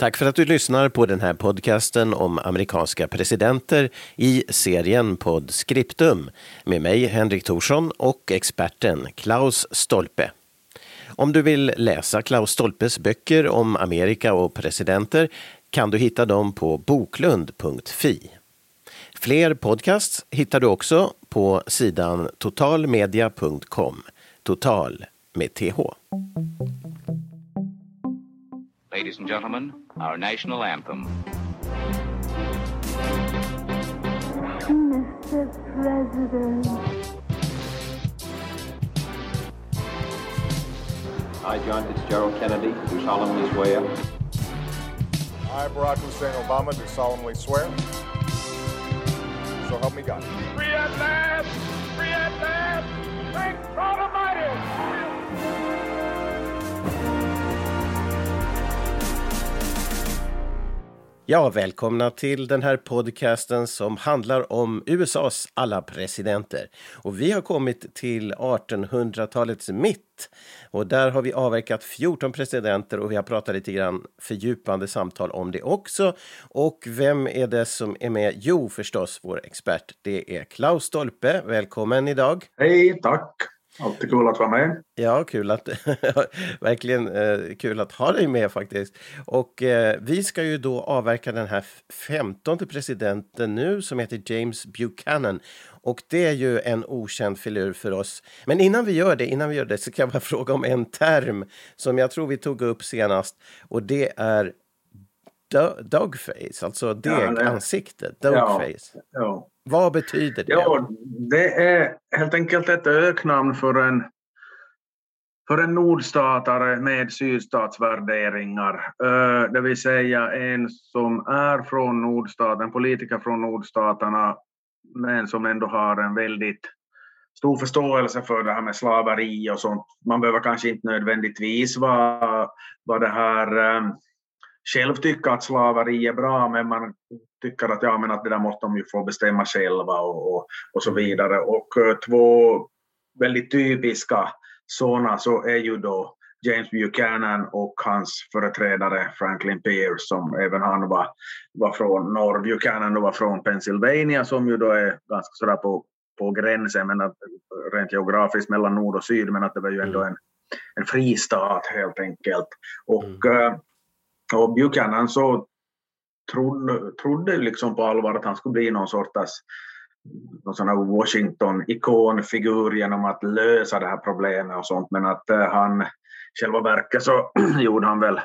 Tack för att du lyssnar på den här podcasten om amerikanska presidenter i serien Podscriptum med mig Henrik Thorsson och experten Klaus Stolpe. Om du vill läsa Klaus Stolpes böcker om Amerika och presidenter kan du hitta dem på boklund.fi. Fler podcasts hittar du också på sidan totalmedia.com. Total med TH. Ladies and gentlemen, our national anthem. Mr. President. I, John Fitzgerald Kennedy, do solemnly swear I, Barack Hussein Obama, do solemnly swear. So help me God. Free at last! Free at last! Thank God Almighty! Ja, välkomna till den här podcasten som handlar om USAs alla presidenter. Och vi har kommit till 1800-talets mitt. Och där har vi avverkat 14 presidenter och vi har pratat lite grann fördjupande samtal om det också. Och vem är det som är med? Jo, förstås vår expert. Det är Klaus Stolpe. Välkommen idag. Hej, tack! Alltid kul att vara med. Ja, kul att, verkligen eh, kul att ha dig med faktiskt. Och eh, vi ska ju då avverka den här femtonde presidenten nu som heter James Buchanan. Och det är ju en okänd filur för oss. Men innan vi gör det, innan vi gör det så kan jag bara fråga om en term som jag tror vi tog upp senast. Och det är dogface, alltså degansikte. Dogface. Ja. Vad betyder det? ja, det är helt enkelt ett öknamn för en, för en nordstatare med sydstatsvärderingar. Det vill säga en som är från nordstaten, en politiker från nordstaterna, men som ändå har en väldigt stor förståelse för det här med slaveri och sånt. Man behöver kanske inte nödvändigtvis vara, vara det här eh, själv tycka att slaveri är bra, men man tycker att, ja, men att det där måste de ju få bestämma själva och, och, och så vidare. Och uh, två väldigt typiska sådana så är ju då James Buchanan och hans företrädare Franklin Pierce som även han var, var från norr. Buchanan var från Pennsylvania som ju då är ganska sådär på, på gränsen men att, rent geografiskt mellan nord och syd men att det var ju ändå en, en fristat helt enkelt. Och mm. Och Buchanan så trodde, trodde liksom på allvar att han skulle bli någon sorts någon sån här Washington-ikonfigur genom att lösa det här problemet och sånt, men att eh, han själva verket så gjorde han väl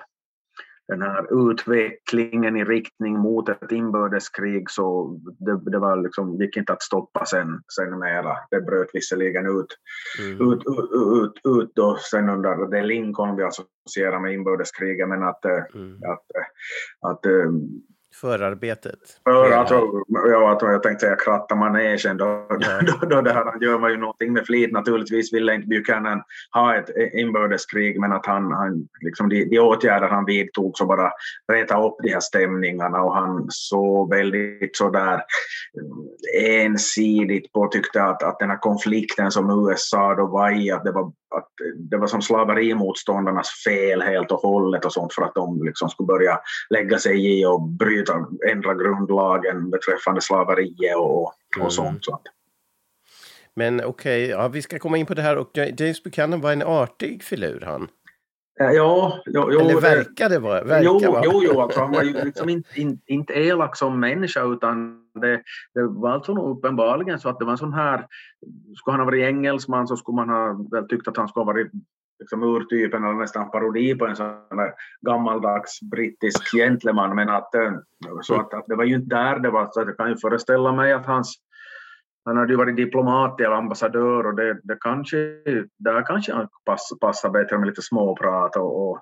den här utvecklingen i riktning mot ett inbördeskrig så det, det var liksom, gick inte att stoppa sen, sen mera. Det bröt visserligen ut, mm. ut, ut, ut, ut då sen under det Lincoln vi associerar med inbördeskriget men att, mm. att, att, att Förarbetet. För, alltså, ja, alltså, jag tänkte säga kratta manegen. Då, ja. då, då det här, gör man ju någonting med flit. Naturligtvis ville inte Buchanan ha ett inbördeskrig men att han, han liksom de, de åtgärder han vidtog så bara reta upp de här stämningarna och han så väldigt sådär ensidigt på tyckte att, att den här konflikten som USA då var i, att det var att det var som slaverimotståndarnas fel helt och hållet och sånt för att de liksom skulle börja lägga sig i och bryta, ändra grundlagen beträffande slaveriet och, och mm. sånt. Så Men okej, okay, ja, vi ska komma in på det här och James Buchanan var en artig filur han. Ja, jo, jo, Eller verkade vara. Verkar jo, vara. jo, jo alltså, han var ju liksom inte, in, inte elak som människa utan det, det var alltså nog uppenbarligen så att det var en sån här, skulle han ha varit engelsman så skulle man ha väl tyckt att han skulle ha varit liksom urtypen eller nästan parodi på en sån där gammaldags brittisk gentleman men att, eh, så att, att det var ju inte där det var, så jag kan ju föreställa mig att hans han hade ju varit diplomat eller ambassadör och det, det kanske, där kanske han pass, passar bättre med lite småprat och, och,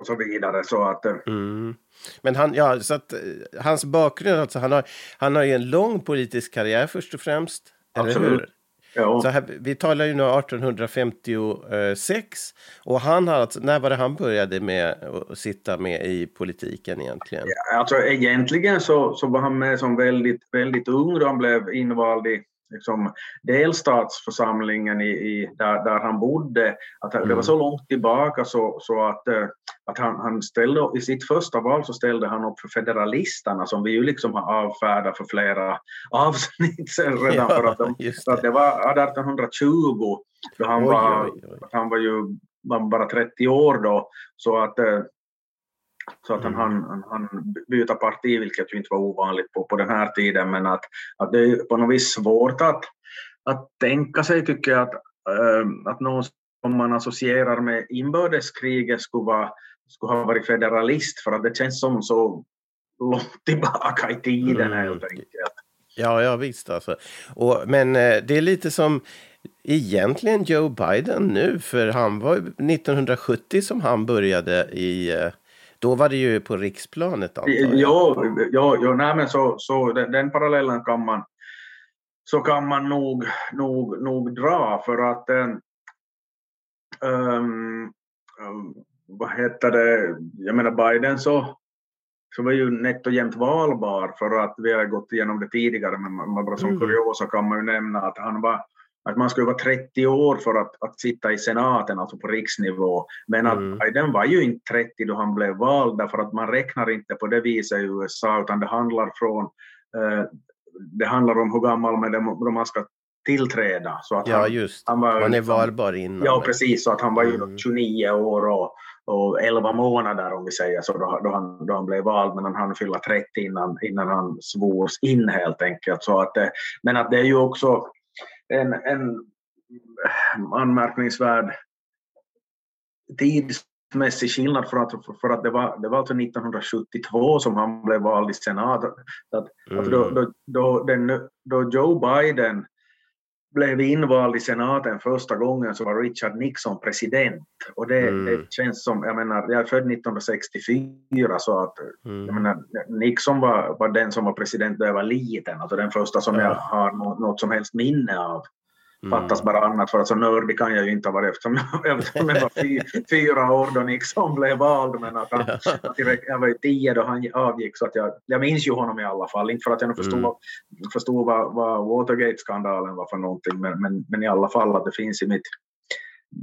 och så vidare. Så att, mm. Men han, ja, så att, hans bakgrund, alltså, han, har, han har ju en lång politisk karriär först och främst. Absolut. Ja. Så här, vi talar ju nu 1856 och han har alltså, när var det han började med att sitta med i politiken egentligen? Ja, alltså egentligen så, så var han med som väldigt, väldigt ung då han blev invald i liksom, delstatsförsamlingen i, i, där, där han bodde, att mm. det var så långt tillbaka så, så att, eh, att han, han ställde, i sitt första val så ställde han upp för federalisterna som vi ju liksom har avfärdat för flera avsnitt redan ja, för att, de, för att det var 1820 då han, oj, var, oj, oj. han var ju var bara 30 år då så att eh, så att han, mm. han, han byta parti, vilket ju inte var ovanligt på, på den här tiden, men att, att det är på något vis svårt att, att tänka sig, tycker jag, att, äh, att någon som man associerar med inbördeskriget skulle, vara, skulle ha varit federalist, för att det känns som så långt tillbaka i tiden mm. helt enkelt. Ja, ja visst alltså. Och, men eh, det är lite som egentligen Joe Biden nu, för han var 1970 som han började i eh, då var det ju på riksplanet antar jag? Ja, ja, ja nej, men så, så den, den, parallellen kan man, så kan man nog, nog, nog dra för att um, vad heter det, jag menar Biden så, så var ju nätt och jämnt valbar för att vi har gått igenom det tidigare men bara som mm. kuriosa kan man ju nämna att han var att man skulle vara 30 år för att, att sitta i senaten, alltså på riksnivå. Men att mm. Biden var ju inte 30 då han blev vald, därför att man räknar inte på det viset i USA, utan det handlar, från, eh, det handlar om hur gammal man, är, man ska tillträda. Så att ja, han, just han var, Man är valbar innan. Ja, precis. Så att han var ju mm. 29 år och, och 11 månader om vi säger så, då, då, han, då han blev vald, men han hann fylla 30 innan, innan han svors in helt enkelt. Så att, men att det är ju också en, en anmärkningsvärd tidsmässig skillnad för att, för att det, var, det var alltså 1972 som han blev vald i senaten. Att, mm. att då, då, då, den, då Joe Biden blev invald i senaten första gången så var Richard Nixon president. Och det, mm. det känns som, jag menar, jag är född 1964 så att mm. jag menar, Nixon var, var den som var president då jag var liten, alltså den första som ja. jag har något, något som helst minne av. Fattas mm. bara annat, för att så nördig kan jag ju inte ha varit eftersom jag, eftersom jag var fy, fyra år då Nixon blev vald. Men att, han, att jag var ju tio då han avgick, så att jag, jag minns ju honom i alla fall. Inte för att jag förstod, mm. förstod vad, vad Watergate-skandalen var för någonting, men, men, men, i alla fall att det finns i mitt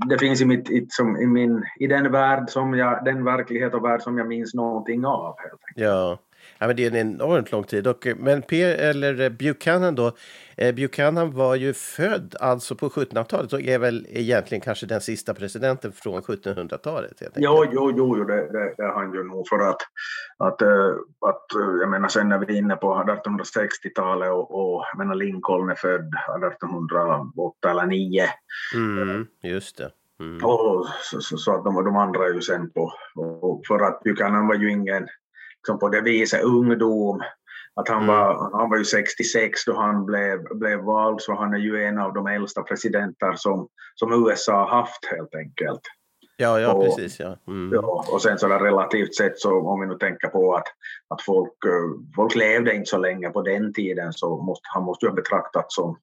det finns i, mitt, i, som, i, min, i den värld som jag, den verklighet och värld som jag minns någonting av. Helt enkelt. Ja. Ja, men det är en enormt lång tid. Och, men P, eller eh, Buchanan då, eh, Buchanan var ju född alltså på 1700-talet och är väl egentligen kanske den sista presidenten från 1700-talet. Jo, jo, jo, det, det, det är han ju nog för att, att, eh, att jag menar sen när vi är inne på 1860-talet och, och jag menar Lincoln är född 1808 eller 9. Mm, just det. Mm. Och, så, så, så, att de, de andra är ju sen på, och för att Buchanan var ju ingen liksom på det viset ungdom. Att han, mm. var, han var ju 66 då han blev, blev vald, så han är ju en av de äldsta presidenter som, som USA har haft helt enkelt. Ja, ja och, precis. Ja. Mm. ja. Och sen så där relativt sett, så om vi nu tänker på att, att folk, eh, folk levde inte så länge på den tiden, så måste, han måste ju ha betraktats som,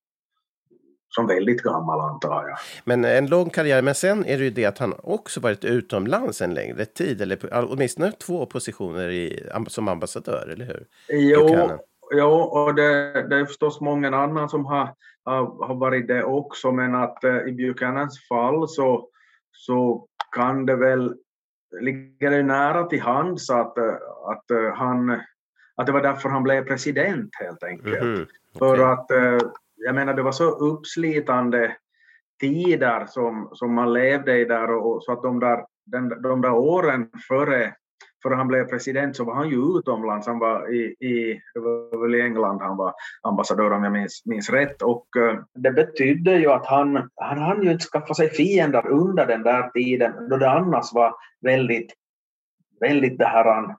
som väldigt gammal antar jag. Men en lång karriär. Men sen är det ju det att han också varit utomlands en längre tid. Eller åtminstone två positioner i, som ambassadör, eller hur? Jo, jo och det, det, är förstås många andra som har, har, har varit det också. Men att uh, i Buchanans fall så, så kan det väl ligga det nära till hands att, uh, att, uh, han, att det var därför han blev president helt enkelt. Mm -hmm. okay. För att jag menar det var så uppslitande tider som, som man levde i där och, så att de där, den, de där åren före, före han blev president så var han ju utomlands, han var i, i, det var väl i England han var ambassadör om jag minns, minns rätt. Och uh, det betydde ju att han, han hann ju inte skaffa sig fiender under den där tiden då det annars var väldigt, väldigt det här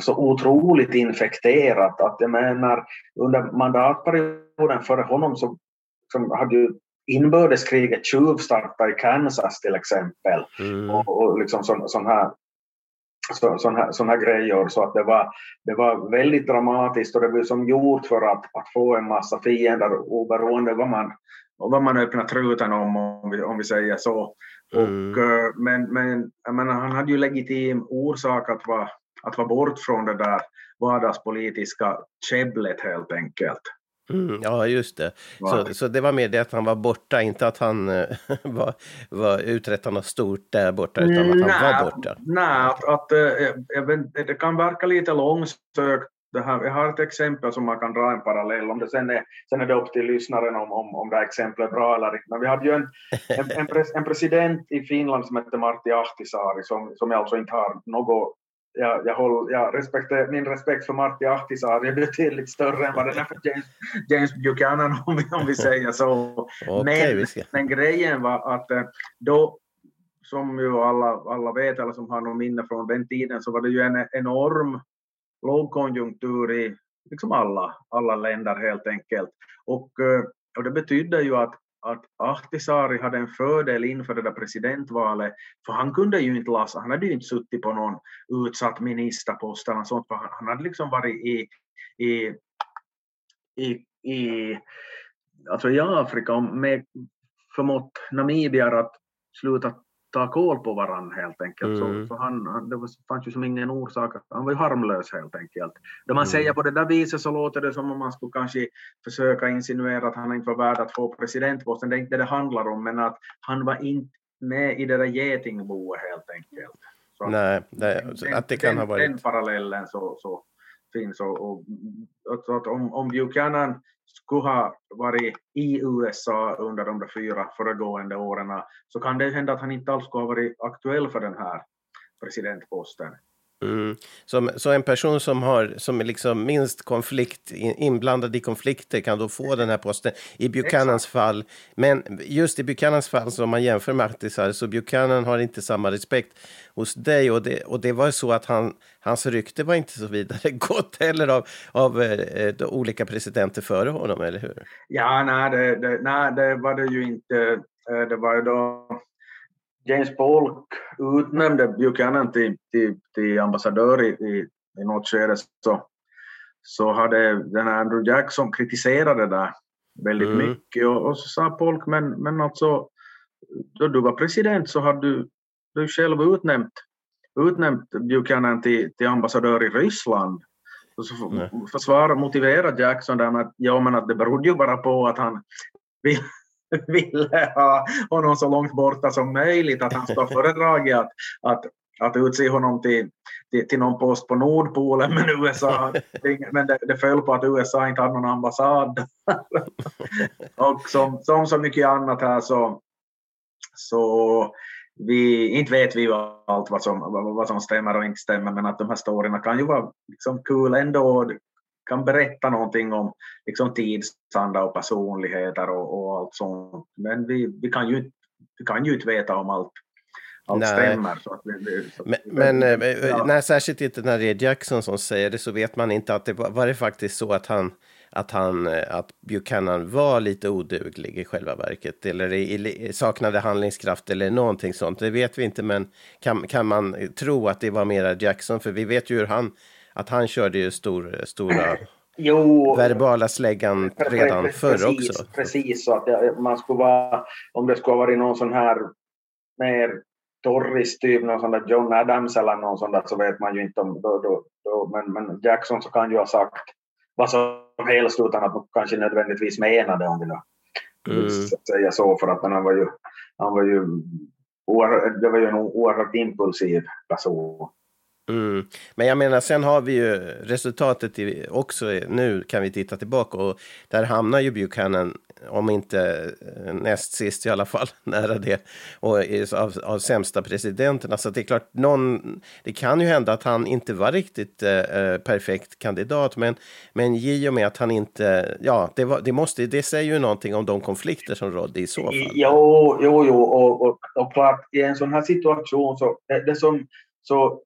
så otroligt infekterat att jag menar under mandatperioden före honom så som hade ju inbördeskriget tjuvstartat i Kansas till exempel mm. och, och liksom sån, sån här så, sån här, sån här grejer så att det var, det var väldigt dramatiskt och det var som gjort för att, att få en massa fiender oberoende vad man, vad man öppnar truten om, om vi, om vi säger så. Mm. Och, eh, men men menar, han hade ju legitim orsak att vara att vara bort från det där vardagspolitiska käbblet helt enkelt. Mm, ja, just det. Så, så det var mer det att han var borta, inte att han eh, var, var uträttade något stort där borta, utan att han Nej, var borta. Nej, att, att, vet, det kan verka lite långsökt. Det här, jag har ett exempel som man kan dra en parallell om det. Sen är, sen är det upp till lyssnaren om, om, om det här exemplet är bra eller inte. Men vi hade ju en, en, en, pres, en president i Finland som hette Martti Ahtisaari som, som jag alltså inte har något jag, jag håller, jag respekter, min respekt för Martti Ahtisaari är betydligt större än vad den är för James, James Buchanan om vi, om vi säger så. Men, men grejen var att eh, då, som ju alla, alla vet eller som har något minne från den tiden, så var det ju en enorm lågkonjunktur i liksom alla, alla länder helt enkelt. Och, eh, och det betydde ju att, att Ahtisaari hade en fördel inför det där presidentvalet, för han kunde ju inte lassa, han hade ju inte suttit på någon utsatt ministerpost eller sånt, för han, han hade liksom varit i, i, i, i, alltså i Afrika och med förmått namibier att sluta ta koll på varandra helt enkelt. Mm. Så, så han, det var, fanns ju som ingen orsak, han var ju harmlös helt enkelt. Då man Mm. säger på det där viset så låter det som om man skulle kanske försöka insinuera att han inte var värd att få presidentposten. Det är inte det det handlar om, men att han var inte med i det där getingboet helt enkelt. Så Nej, det, så att det kan den, ha varit... Den parallellen så, så finns. Och, och, och, att om, om Buchanan skulle ha varit i USA under de där fyra föregående åren så kan det hända att han inte alls skulle ha varit aktuell för den här presidentposten. Mm. Som, så en person som, har, som är liksom minst konflikt, in- inblandad i konflikter kan då få den här posten i Buchanans fall. Men just i Buchanans fall, som man jämför med Ahtisaari, så Buchanan har inte samma respekt hos dig. Och det, och det var så att han, hans rykte var inte så vidare gott heller av, av eh, de olika presidenter före honom, eller hur? Ja, nej det, det, nej, det var det ju inte. Eh, Det var då James Polk utnämnde Buchanan till, till, till ambassadör i, i, i något skede så, så hade den här Andrew Jackson kritiserat det där väldigt Mm. mycket och, och så sa Polk men, men alltså då du var president så hade du, du själv utnämnt, utnämnt Buchanan till, till ambassadör i Ryssland. Och så Nej. försvara, motivera Jackson där med att, ja, men att det berodde ju bara på att han ville ha honom så långt borta som möjligt, att han skulle ha föredragit att, att, att utse honom till, till, till någon post på Nordpolen, men USA, men det, det föll på att USA inte hade någon ambassad. och som, som så mycket annat här så, så vi, inte vet vi allt vad som, vad, vad som stämmer och inte stämmer, men att de här storyna kan ju vara liksom kul ändå. Kan berätta någonting om liksom tidsanda och personligheter och, och allt sånt. Men vi, vi, kan ju, inte- vi kan ju inte veta om allt, allt Nej. stämmer. Så att vi, så, Men, men eh, ja. nej, särskilt inte när det är Jackson som säger det så vet man inte att det var, det faktiskt så att han att han eh, att Buchanan var lite oduglig i själva verket eller i, i, saknade handlingskraft eller någonting sånt. Det vet vi inte, men kan, kan man tro att det var mera Jackson? För vi vet ju hur han att han körde ju stor, stora Jo, verbala släggan redan Precis, förr också. Precis, så att man skulle vara, om det skulle ha varit någon sån här mer Torris typ, någon sån där John Adams eller någon sån där så vet man ju inte om, då, då, då, men, men Jackson så kan ju ha sagt vad som helst utan att man kanske nödvändigtvis menade om vi nu Mm. säga så för att han var ju, han var ju det var ju en oerhört impulsiv person. Mm. Men jag menar, sen har vi ju resultatet i, också nu kan vi titta tillbaka och där hamnar ju Buchanan, om inte eh, näst sist i alla fall, nära det, och av, av sämsta presidenterna. Så det är klart, någon, det kan ju hända att han inte var riktigt eh, eh perfekt kandidat, men, men i och med att han inte, ja, det, var, det, måste, det säger ju någonting om de konflikter som rådde i så fall. Jo, jo, jo och, och, och klart i en sån här situation så det, det som så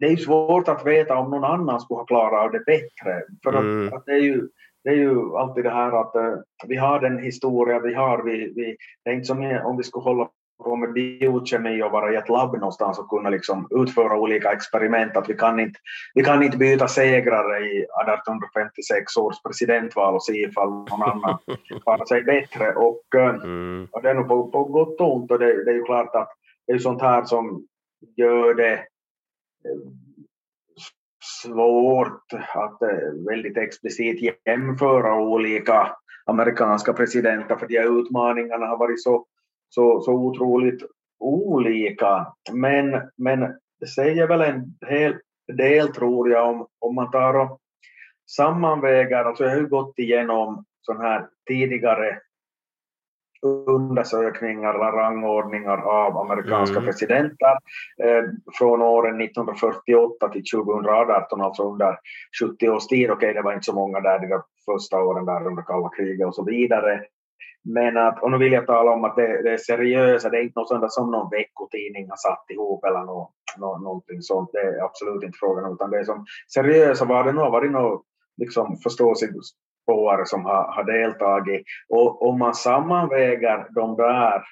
det är svårt att veta om någon annan skulle ha klarat av det bättre. För att, Mm. att det, är ju, det är ju alltid det här att eh, vi har den historia vi har. Vi, vi, det är inte som om vi skulle hålla på med biokemi och vara i ett labb någonstans och kunna liksom utföra olika experiment. Att vi, kan inte, vi kan inte byta segrare i 1856 års presidentval och se ifall någon annan klarar sig bättre. Och, eh, Mm. och det är nog på, på gott och ont och det, det är ju klart att det är sånt här som gör det svårt att eh, väldigt explicit jämföra olika amerikanska presidenter för de här utmaningarna har varit så, så, så otroligt olika. Men, men det säger väl en hel del tror jag om, om man tar och sammanväger, alltså jag har ju gått igenom sådana här tidigare undersökningar eller rangordningar av amerikanska mm. presidenter eh, från åren 1948 till 2018, alltså under 70 års tid. Okej, okay, det var inte så många där de första åren där under kalla kriget och så vidare. Men att, och nu vill jag tala om att det, det är seriösa, det är inte något sånt som någon veckotidning har satt ihop eller något, något, någonting sånt. Det är absolut inte frågan utan det är som seriösa, var det nog varit något liksom förståsigpåare som har, har deltagit. Och om man sammanväger de där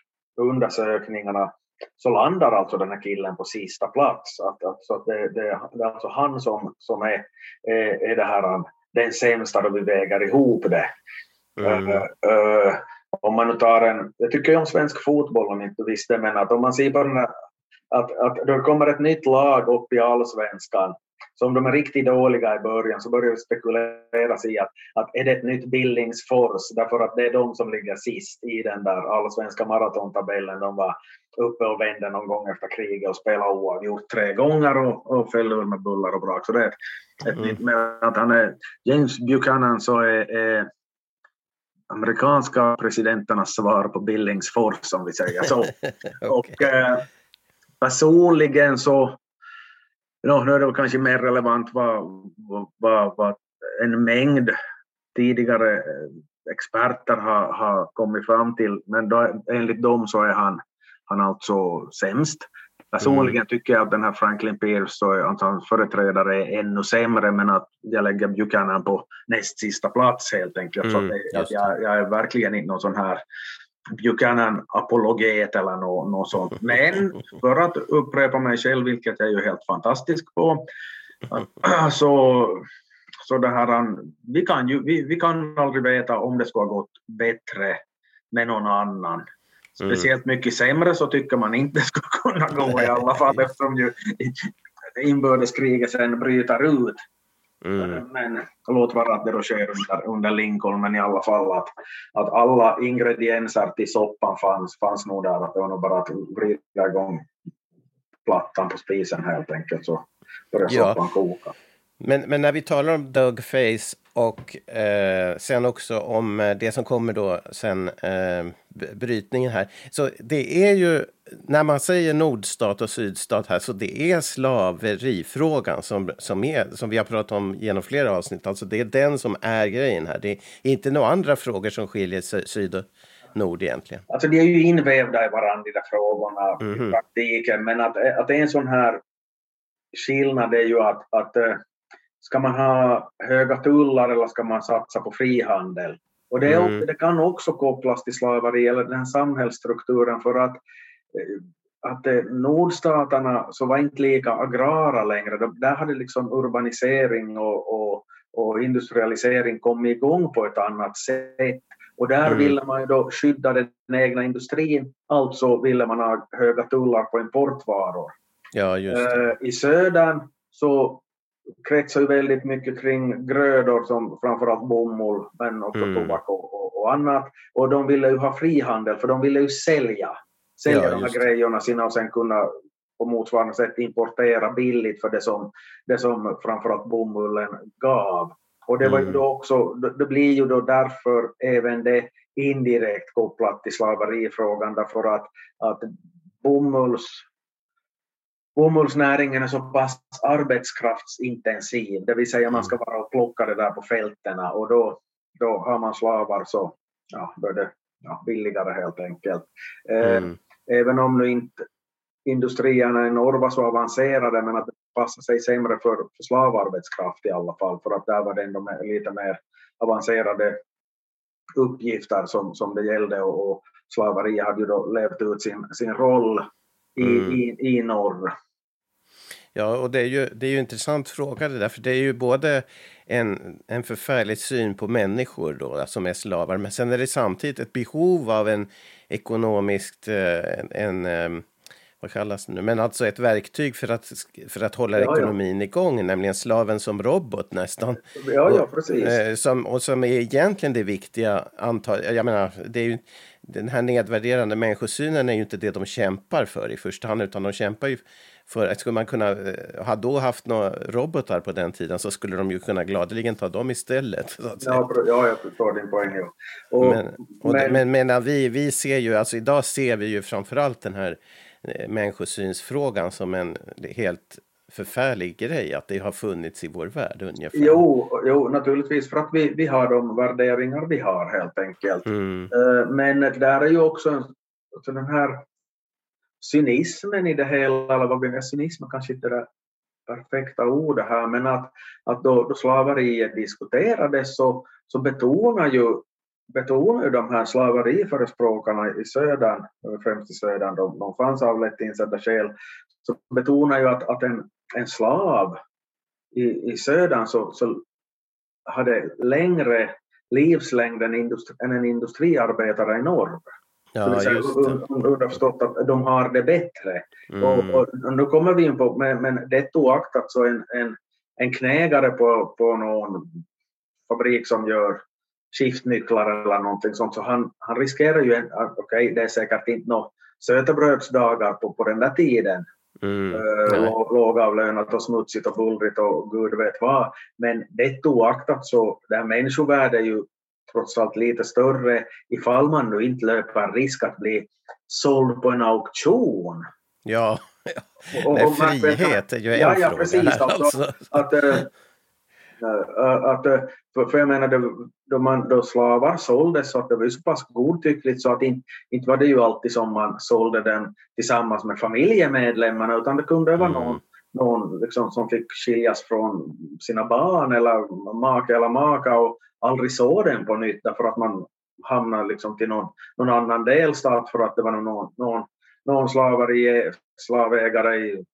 undersökningarna så landar alltså den här killen på sista plats. Att, att, så att det, det, det är alltså han som, som är, är, är det här, den sämsta då vi väger ihop det. Mm. Uh, uh, om man tar en, jag tycker om svensk fotboll om inte visste, men att om man ser på den här, att, att det kommer ett nytt lag upp i allsvenskan, så om de är riktigt dåliga i början så börjar det spekuleras i att, att är det ett nytt Billingsfors, därför att det är de som ligger sist i den där allsvenska maratontabellen. De var uppe och vände någon gång efter kriget och spelade oavgjort tre gånger och, och föll ur med bullar och brak. Så det är ett, mm. nytt, men att han är James Buchanan så är, är amerikanska presidenternas svar på Billingsfors, om vi säger så. okay. Och eh, personligen så, no, nu är det kanske mer relevant vad, vad, vad en mängd tidigare eh, experter har, har kommit fram till, men då, enligt dem så är han, han alltså sämst. Personligen mm. tycker jag att den här Franklin Pierce och alltså hans företrädare är ännu sämre men att jag lägger Buchanan på näst sista plats helt enkelt. Mm, så att jag, jag, är verkligen inte någon sån här Buchanan-apologet eller något, något sånt. Men för att upprepa mig själv, vilket jag är ju helt fantastisk på, så, så det här, vi, kan ju, vi, vi kan aldrig veta om det skulle ha gått bättre med någon annan. Mm. Speciellt mycket sämre så tycker man inte skulle kunna gå i alla fall eftersom ju inbördeskriget sen bryter ut. Mm. Men låt vara att det då sker under, under Lincoln, men i alla fall att, att alla ingredienser till soppan fanns, fanns nog där. Att det var nog bara att vrida igång plattan på spisen helt enkelt så börjar ja. soppan koka. Men, men när vi talar om Doug Face och eh, sen också om eh, det som kommer då sen, eh, brytningen här. Så det är ju, när man säger nordstat och sydstat här, så det är slaverifrågan som, som, är, som vi har pratat om genom flera avsnitt. Alltså det är den som är grejen här. Det är inte några andra frågor som skiljer syd och nord egentligen. Alltså de är ju invävda i varandra, de där frågorna mm -hmm. i praktiken. Men att, att det är en sån här skillnad är ju att, att eh, Ska man ha höga tullar eller ska man satsa på frihandel? Och det, är, mm. det kan också kopplas till slaveri eller den här samhällsstrukturen för att, eh, att eh, nordstaterna så var inte lika agrara längre. Där hade liksom urbanisering och, och, och industrialisering kommit igång på ett annat sätt. Och där mm. ville man ju då skydda den egna industrin, alltså ville man ha höga tullar på importvaror. Ja, just det. Eh, I södern så kretsar ju väldigt mycket kring grödor som framförallt bomull men också mm. tobak och, och, och, annat. Och de ville ju ha frihandel för de ville ju sälja, sälja ja, de här grejerna sina och sen kunna på motsvarande sätt importera billigt för det som, det som framförallt bomullen gav. Och det, var ju mm. då också, det blir ju då därför även det indirekt kopplat till slaverifrågan därför att, att bomulls bomullsnäringen är så pass arbetskraftsintensiv, det vill säga man ska vara och plocka det där på fältena och då, då har man slavar så ja, då är det ja, billigare helt enkelt. Eh, mm. Även om nu inte industrierna i norr var så avancerade men att det passar sig sämre för, för slavarbetskraft i alla fall för att där var det ändå lite mer avancerade uppgifter som, som det gällde och, och slaveriet hade ju då levt ut sin, sin roll i, mm. i, i norr. Ja, och det är ju, det är ju en intressant fråga det där, för det är ju både en, en förfärlig syn på människor då, som är slavar, men sen är det samtidigt ett behov av en ekonomiskt, eh, en, en eh, vad kallas det nu, men alltså ett verktyg för att, för att hålla Ja, ja. ekonomin igång, nämligen slaven som robot nästan. Ja, ja, precis. Eh, Som, och som är egentligen det viktiga antal, jag menar, det är ju, den här nedvärderande människosynen är ju inte det de kämpar för i första hand, utan de kämpar ju för att skulle man kunna, eh, ha då haft några robotar på den tiden så skulle de ju kunna gladeligen ta dem istället. Ja, ja, jag förstår din poäng. Ja. Och, Men, och men, men, menar vi, vi ser ju, alltså idag ser vi ju framförallt den här eh, människosynsfrågan som en helt förfärlig grej, att det har funnits i vår värld ungefär. Jo, jo, naturligtvis för att vi, vi har de värderingar vi har helt enkelt. Mm, Eh, Men där är ju också alltså den här cynismen i det hela, eller vad blir det, cynism kanske inte är det perfekta ordet här, men att, att då, då slaveriet diskuterades så, så betonar ju betonar ju de här slaveriförespråkarna i södern, främst i södern, de, de fanns av lätt insedda skäl, så betonar ju att, att en, en slav i, i södern så, så hade längre livslängd än, industri, än en industriarbetare i norr. Ja, un- Underförstått att de har det bättre. Mm, Och, och, nu kommer vi in på, men, men det oaktat så en, en, en knägare på, på någon fabrik som gör skiftnycklar eller någonting sånt, så han, han riskerar ju, en- att, okej det är säkert inte några sötebrödsdagar på, på den där tiden, mm, lå- lågavlönat och smutsigt och bullrigt och gud vet vad, men det oaktat så det här människovärdet är ju trots allt lite större ifall man nu inte löper risk att bli såld på en auktion. Ja, Och- och- nej, och frihet är ju en Ja, ja, precis, här. alltså. Alltså. att, äh, att äh, för, för jag menar, då, man, då slavar såldes så att det var ju så pass godtyckligt så att inte, inte var det ju alltid som man sålde den tillsammans med familjemedlemmarna utan det kunde vara Mm. någon, någon liksom, som fick skiljas från sina barn eller make eller maka och aldrig såg den på nytt därför att man hamnade liksom till någon, någon annan delstat för att det var någon, någon, någon slaveri, slavägare i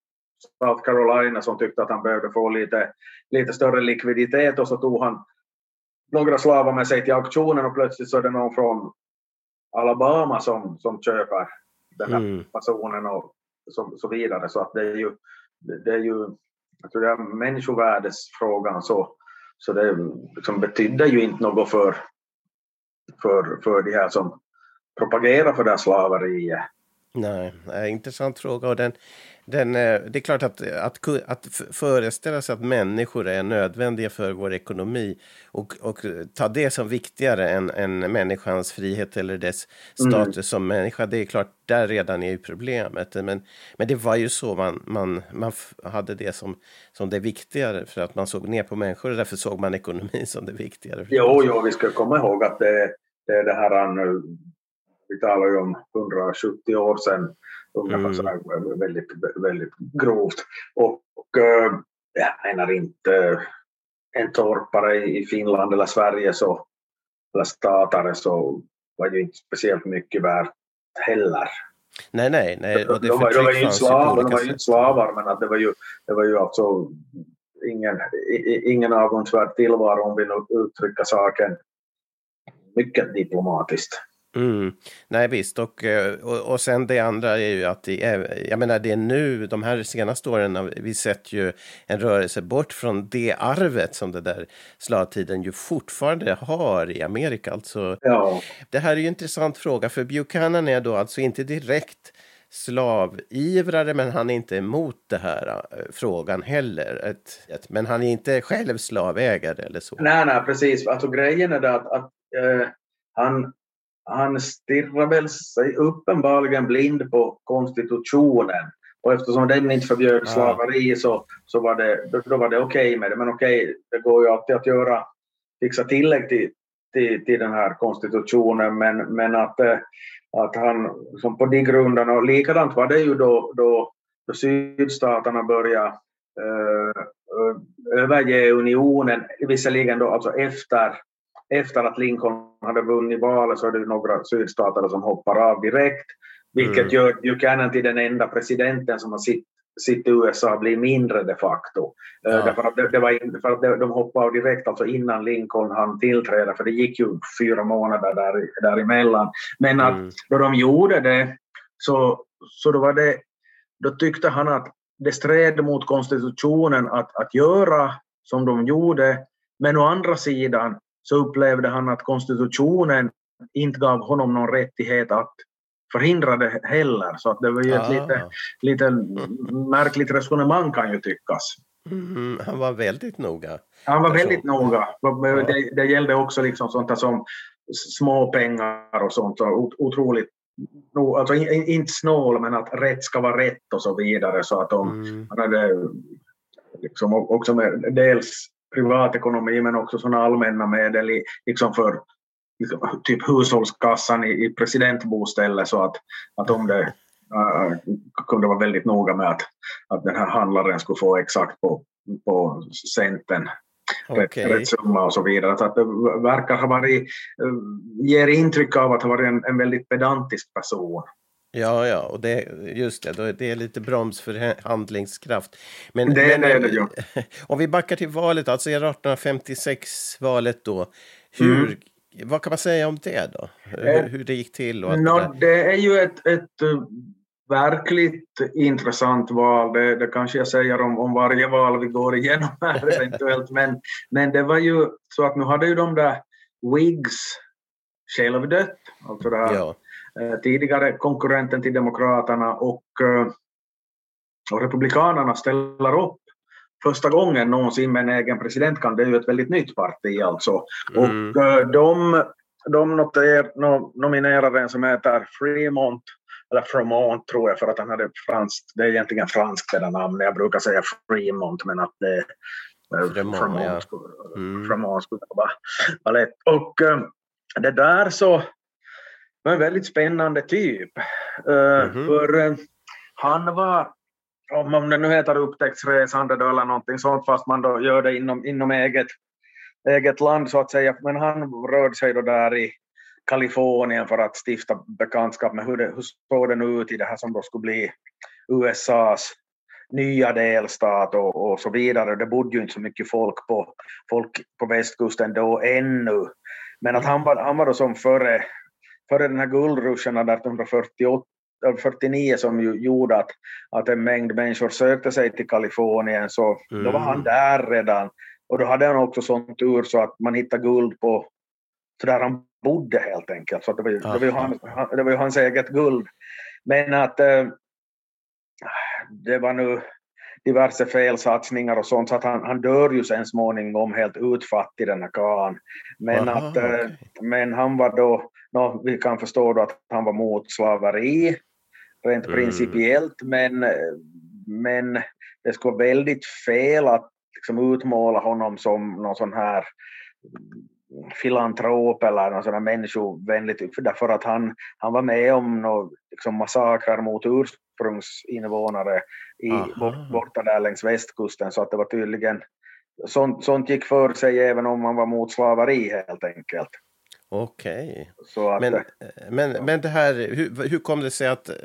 South Carolina som tyckte att han behövde få lite, lite större likviditet och så tog han några slavar med sig till auktionen och plötsligt så är det någon från Alabama som, som köper den här Mm. personen och så, så vidare. Så att det är ju, det är ju jag tror det är människovärdesfrågan så, så det liksom betydde ju inte något för, för, för de här som propagerar för det här slaveriet. Nej, nej, intressant fråga. Och den, den, eh, det är klart att, att, att föreställa sig att människor är nödvändiga för vår ekonomi och, och ta det som viktigare än, än människans frihet eller dess status som människa. Det är klart, där redan är ju problemet. Men, men det var ju så man, man, man hade det som, som det viktigare för att man såg ner på människor och därför såg man ekonomin som det viktigare. Jo, jo, vi ska komma ihåg att det, det är det här nu, vi talar ju om 170 år sedan, ungefär Mm. väldigt, väldigt grovt. Och, eh, jag menar inte en torpare i Finland eller Sverige så, eller statare så var ju inte speciellt mycket värt heller. Nej, nej, nej. Och det de, var, de var ju inte slavar, de var ju inte slavar men att det var ju, det var ju alltså ingen, ingen avundsvärd tillvaro om vi nu uttrycker saken mycket diplomatiskt. Mm. Nej visst, och, eh, och, och sen det andra är ju att det är, jag menar det är nu, de här senaste åren vi sett ju en rörelse bort från det arvet som det där slavtiden ju fortfarande har i Amerika. Alltså, Ja, det här är ju en intressant fråga, för Buchanan är då alltså inte direkt slavivrare, men han är inte emot det här eh, frågan heller. Ett, ett, men han är inte själv slavägare eller så. nej, nej, precis. Alltså grejen är det att, att eh, han, han stirrar väl sig uppenbarligen blind på konstitutionen. Och eftersom den inte förbjöd slaveri så, så var det, då, då var det okej med det. Men okej, det går ju alltid att göra, fixa tillägg till, till, till den här konstitutionen. Men, men att, eh, att han, som på de grunderna, och likadant var det ju då, då, då sydstaterna började eh, överge unionen, visserligen då alltså efter, efter att Lincoln hade vunnit valet så är det några sydstater som hoppar av direkt, vilket Mm. gör Buchanan till den enda presidenten som har sitt, sitt USA blir mindre de facto. Eh, Ja. Därför att, det, det var för att de, de hoppade av direkt alltså innan Lincoln hann tillträda, för det gick ju fyra månader där, däremellan. Men att Mm. då de gjorde det så, så då var det då tyckte han att det stred mot konstitutionen att, att göra som de gjorde, men å andra sidan så upplevde han att konstitutionen inte gav honom någon rättighet att förhindra det heller. Så att det var ju ett Ah. lite, lite märkligt resonemang kan ju tyckas. Mm, han var väldigt noga. Han var väldigt noga. Det, det gällde också liksom sånt som små pengar och sånt. Och ot- otroligt, alltså in- in- inte snål, men att rätt ska vara rätt och så vidare. Så att de, Mm. han hade liksom också med dels privatekonomi men också sådana allmänna medel i, liksom för liksom, typ hushållskassan i, i presidentbostället så att, att om det äh, kunde vara väldigt noga med att, att den här handlaren skulle få exakt på, på centen Okej. rätt summa och så vidare. Så att det verkar ha varit, äh, ger intryck av att ha varit en, en väldigt pedantisk person. Ja, ja, och det, just det, det är lite broms för he- handlingskraft. Men, Det- men, det det ju. Om vi backar till valet, alltså 1856-valet då. Hur, Mm. Vad kan man säga om det då? Hur, Eh, hur det gick till och Nå, det är ju ett, ett eh, verkligt intressant val. Det, det kanske jag säger om, om varje val vi går igenom här eventuellt. Men, men det var ju så att nu hade ju de där Whigs självdött, alltså det här Ja, tidigare konkurrenten till Demokraterna och, eh, och Republikanerna ställer upp första gången någonsin med en egen presidentkandidat. Det är ju ett väldigt nytt parti alltså. Mm. Och eh, de, de noter, no, nominerade en som heter Fremont, eller Fremont tror jag för att han hade franskt, det är egentligen franskt det där namnet, jag brukar säga Fremont men att det eh, Fremont, ja. Mm. Fremont skulle vara, lätt. Och eh, det där så var en väldigt spännande typ. Eh, Mhm. För eh, han var, om det nu heter upptäcktsresande då eller någonting sånt, fast man då gör det inom, inom eget, eget land så att säga. Men han rörde sig då där i Kalifornien för att stifta bekantskap med hur, det, hur såg det nu ut i det här som då skulle bli USAs nya delstat och, och så vidare. Det bodde ju inte så mycket folk på, folk på västkusten då ännu. Men att han var, han var då som före, före den här guldruschen 1848 äh, 49 som ju gjorde att, att en mängd människor sökte sig till Kalifornien så då var han Mm. där redan. Och då hade han också sån tur så att man hittade guld på så där han bodde helt enkelt. Så det, var ju, det, var ju hans, han- det var ju hans eget guld. Men att eh, det var nu diverse felsatsningar och sånt så att han, han dör ju sen småningom helt utfattig den här karln. Men, Aha, att, eh, okej. men han var då, nå, vi kan förstå då att han var mot slaveri rent Mm. principiellt men, men det skulle vara väldigt fel att liksom utmåla honom som någon sån här filantrop eller någon sån här människovänligt för därför att han, han var med om några liksom massakrer mot ursprungsinvånare i, Aha. bort, borta där längs västkusten så att det var tydligen sånt, sånt gick för sig även om man var mot slaveri helt enkelt. Okej. Att, Men, men, men det här, hur, hur kom det sig att... eh,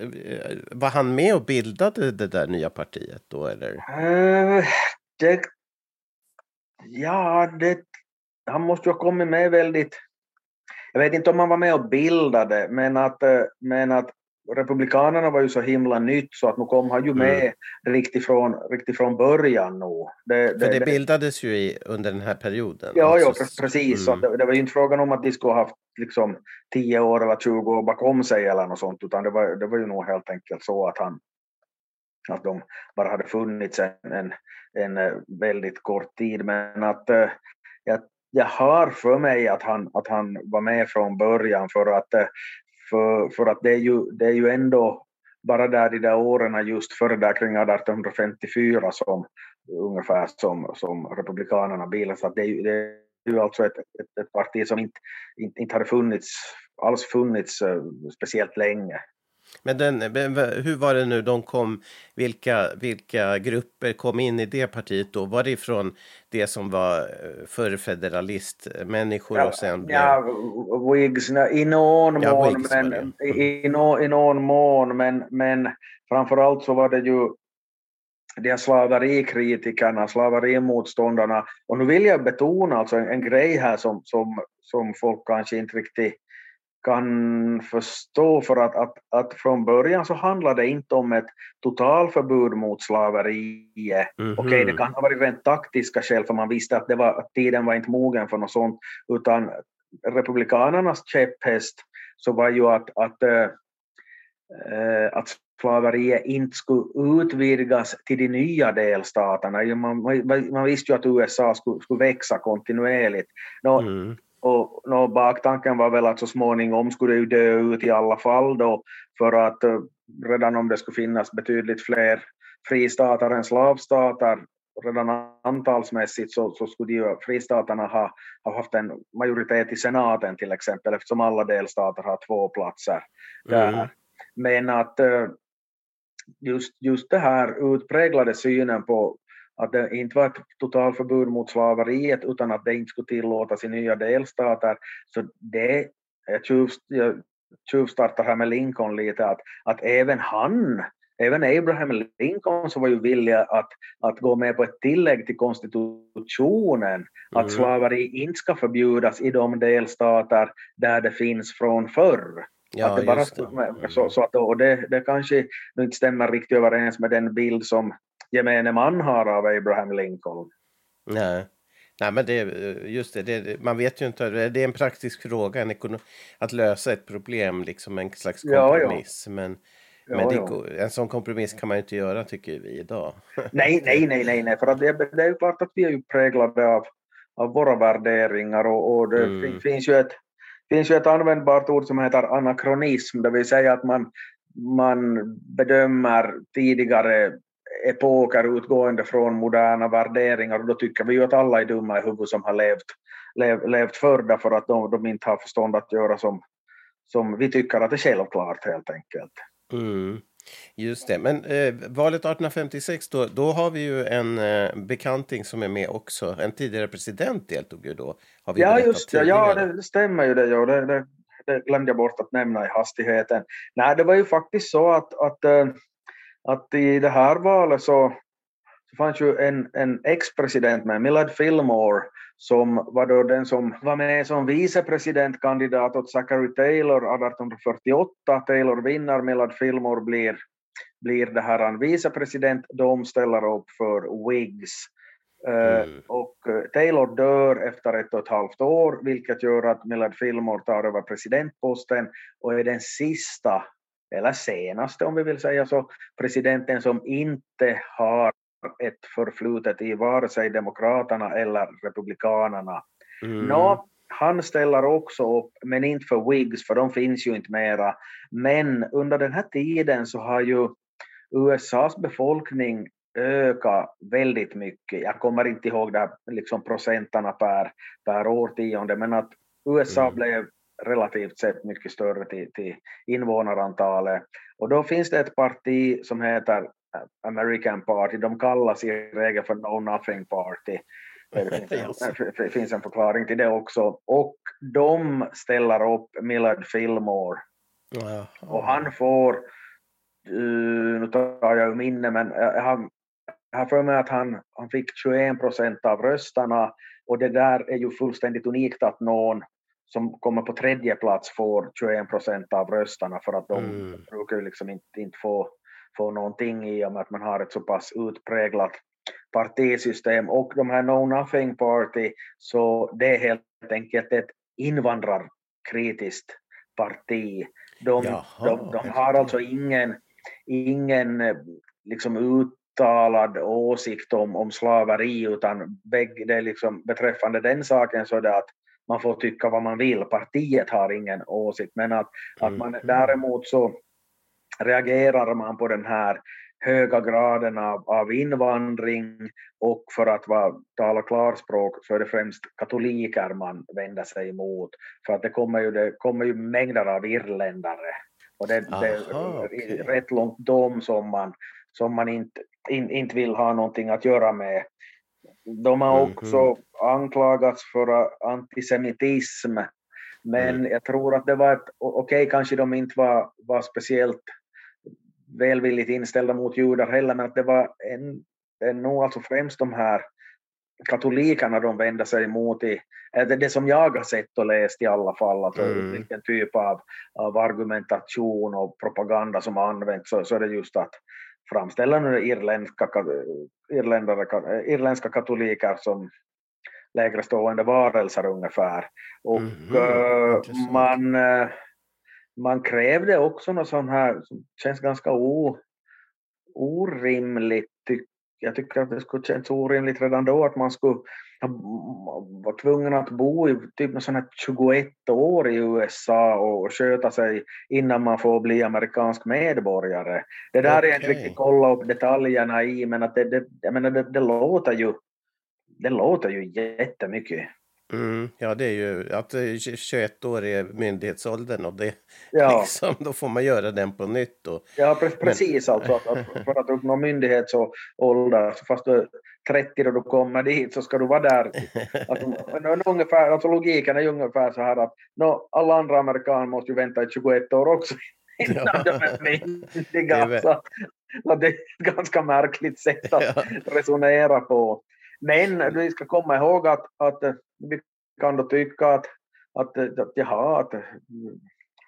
Var han med och bildade det där nya partiet då, eller? Eh, det, ja, det, han måste ju ha kommit med väldigt... Jag vet inte om han var med och bildade, men att, eh, men att Republikanerna var ju så himla nytt så att nu kom han ju Mm. med riktigt, från, riktigt från början. Nu. Det, För det bildades ju i, under den här perioden. Ja, ja Alltså, pre- precis. Så mm. att det, det var ju inte frågan om att de skulle ha haft liksom, 10 år eller 20 år bakom sig eller något sånt, utan det var, det var ju nog helt enkelt så att han att de bara hade funnits en, en, en eh, väldigt kort tid. Men att eh, jag, jag har för mig att han, att han var med från början för att, eh, för, för att det, är ju, det är ju ändå bara där de där åren just före där kring 1854 som ungefär som, som republikanerna bildades. Så att det, är ju- det är ju alltså ett, ett, ett parti som inte, inte, inte hade funnits alls funnits eh, speciellt länge. Men den, hur var det nu de kom, vilka, vilka grupper kom in i det partiet då? Var det ifrån det som var eh, förr federalistmänniskor och sen blev... Ja, Whigs i någon Ja, mån, Whigs var men, det. i, nå, i någon mån, men, men framförallt så var det ju de här slaverikritikerna, slaverimotståndarna. Och nu vill jag betona alltså en, en grej här som, som, som folk kanske inte riktigt kan förstå för att, att, att från början så handlade det inte om ett totalförbud mot slaveriet. Mm -hmm. Okej, okay, det kan ha varit rent taktiska skäl för man visste att, det var, att tiden var inte mogen för något sånt, utan republikanernas käpphäst så var ju att, att, äh, att slaveriet inte skulle utvidgas till de nya delstaterna. Man, man, man visste ju att USA skulle, skulle växa kontinuerligt. Nå, mm. Och no, baktanken var väl att så småningom skulle det ju dö ut i alla fall då, för att uh, redan om det skulle finnas betydligt fler fristater än slavstater, redan antalsmässigt så, så skulle ju fristaterna ha, ha haft en majoritet i senaten till exempel, eftersom alla delstater har två platser där. Mm. Men att uh, just, just det här utpräglade synen på att det inte var ett totalförbud mot slaveriet utan att det inte skulle tillåtas i nya delstater. Så det, jag, tjuv, jag tjuvstartar här med Lincoln lite, att, att även han, även Abraham Lincoln så var ju villig att, att gå med på ett tillägg till konstitutionen, mm. att slaveri inte ska förbjudas i de delstater där det finns från förr. Ja, att det bara, det. Mm. Så, så att, och det, det kanske inte stämmer riktigt överens med den bild som gemene man har av Abraham Lincoln. Nej. Nej, men det, just det, det, man vet ju inte, det är en praktisk fråga, en att lösa ett problem, liksom en slags kompromiss. Ja, ja. Men, ja, men det, en sån kompromiss kan man ju inte göra, tycker vi idag. Nej, nej, nej, nej, nej. för att det, det är ju klart att vi är ju präglade av, av våra värderingar och, och det mm. finns, ju ett, finns ju ett användbart ord som heter anakronism, det vill säga att man, man bedömer tidigare epoker utgående från moderna värderingar och då tycker vi ju att alla är dumma i huvudet som har levt, lev, levt förr därför att de, de inte har förstånd att göra som, som vi tycker att det är självklart helt enkelt. Mm. Just det, men eh, valet 1856 då, då har vi ju en eh, bekanting som är med också. En tidigare president deltog ju då. Har vi ja, just det. Ja, det stämmer ju det. Ja, det, det, det glömde jag bort att nämna i hastigheten. Nej, det var ju faktiskt så att, att eh, att i det här valet så, så fanns ju en, en ex-president med, Millard Fillmore, som var då den som var med som vicepresidentkandidat åt Zachary Taylor 1848. Taylor vinner, Millard Fillmore blir, blir det här en vicepresident, de ställer upp för Whigs. Eh, mm. och eh, Taylor dör efter ett och ett halvt år, vilket gör att Millard Fillmore tar över presidentposten och är den sista eller senaste om vi vill säga så, presidenten som inte har ett förflutet i vare sig Demokraterna eller Republikanerna. Mm. Nå, han ställer också upp, men inte för Whigs, för de finns ju inte mera. Men under den här tiden så har ju USAs befolkning ökat väldigt mycket. Jag kommer inte ihåg det här, liksom procentarna per, per årtionde, men att USA mm. blev relativt sett mycket större till, till invånarantalet. Och då finns det ett parti som heter American Party, de kallas i regel för No Nothing Party. Det finns, en, det finns en förklaring till det också. Och de ställer upp Millard Fillmore. Ja. Och han får, nu tar jag ur minne, men har, jag har för mig att han, han fick 21 procent av rösterna och det där är ju fullständigt unikt att någon som kommer på tredje plats får 21 procent av rösterna för att de mm. brukar liksom inte, inte få, få någonting i och med att man har ett så pass utpräglat partisystem och de här No Nothing Party så det är helt enkelt ett invandrarkritiskt parti. De, de, de har alltså ingen, ingen liksom uttalad åsikt om, om slaveri utan bägge, det liksom, beträffande den saken så är det att man får tycka vad man vill, partiet har ingen åsikt, men att, att man mm. däremot så reagerar man på den här höga graden av, av invandring och för att vara, tala klarspråk så är det främst katoliker man vänder sig emot. För att det kommer ju, det kommer ju mängder av irländare och det, Aha, det är okay. rätt långt dom som man, som man inte, in, inte vill ha någonting att göra med. De har mm, också mm. anklagats för antisemitism, men mm. jag tror att det var ett, okej okay, kanske de inte var, var speciellt välvilligt inställda mot judar heller, men att det var en, en nog alltså främst de här katolikerna de vänder sig emot i, det, det som jag har sett och läst i alla fall, alltså Mm. vilken typ av, av argumentation och propaganda som används, så, så är det just att framställa nu irländska, ka- irländare, ka- irländska katoliker som lägre stående varelser ungefär. Och eh, intressant. man, eh, man krävde också något sånt här som känns ganska o, orimligt. Jag tycker att det skulle känns orimligt redan då att man skulle ha- vara tvungen att bo i typ sånt här 21 år i USA och sköta sig innan man får bli amerikansk medborgare. Det där är jag inte riktigt kolla upp detaljerna i men att det, det, jag menar, det, det låter ju det låter ju jättemycket. Mm, ja, det är ju att eh, 21 år är myndighetsåldern och det, Ja. liksom, då får man göra den på nytt. Då. Ja, pre- precis. Alltså, att, att för att uppnå myndighetsålder, så fast du är 30 då du kommer dit så ska du vara där. Alltså, men ungefär, alltså logiken är ungefär så här att no, alla andra amerikaner måste ju vänta i 21 år också innan Ja. de är Det är myndiga. Så, så det är ett ganska märkligt sätt att Ja. resonera på. Men vi ska komma ihåg att, att eh, vi kan då tycka att, att, eh, att jaha, att eh,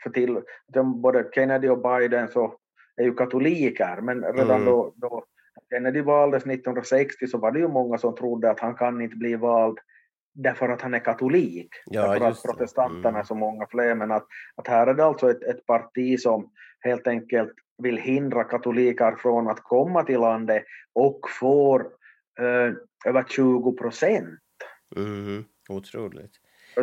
för till, de, både Kennedy och Biden så är ju katoliker, men redan Mm. då, då Kennedy valdes 1960 så var det ju många som trodde att han kan inte bli vald därför att han är katolik. Ja, därför att protestanterna Mm. är så många fler, men att, att här är det alltså ett, ett parti som helt enkelt vill hindra katoliker från att komma till landet och får Eh, över 20 procent. Mm, otroligt.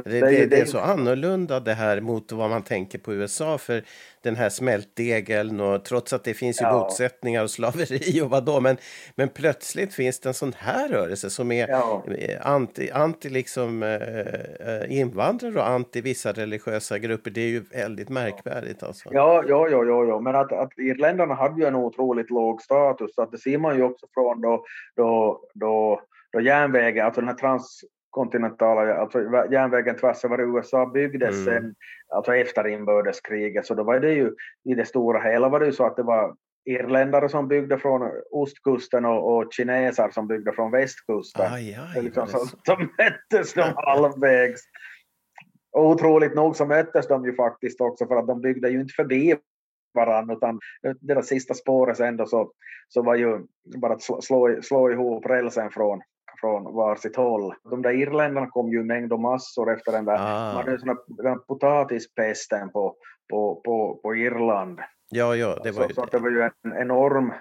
Det, Det, det, är så annorlunda det här mot vad man tänker på USA för den här smältdegeln och trots att det finns ju Ja. motsättningar och slaveri och vad då men, men plötsligt finns det en sån här rörelse som är Ja. eh, anti, anti liksom eh, eh, invandrare och anti vissa religiösa grupper. Det är ju väldigt märkvärdigt alltså. Ja, ja, ja, ja, ja. men att, att irländarna hade ju en otroligt låg status, så att det ser man ju också från då, då, då, då järnvägen, alltså den här transkontinentala, alltså järnvägen tvärs över USA byggdes Mm. sen, alltså efter inbördeskriget, så då var det ju i det stora hela var det ju så att det var irländare som byggde från ostkusten och, och kineser som byggde från västkusten. Aj, liksom så, så? så möttes de halvvägs. Och otroligt nog så möttes de ju faktiskt också för att de byggde ju inte förbi varandra utan det där sista spåret sen då så, så var ju bara att slå, slå, slå ihop rälsen från, från varsitt håll. De där irländarna kom ju i mängd och massor efter den där Ah. man hade ju sån där- den potatispesten på, på, på, på Irland. Ja, ja, det var så, ju så det. det var ju en enorm,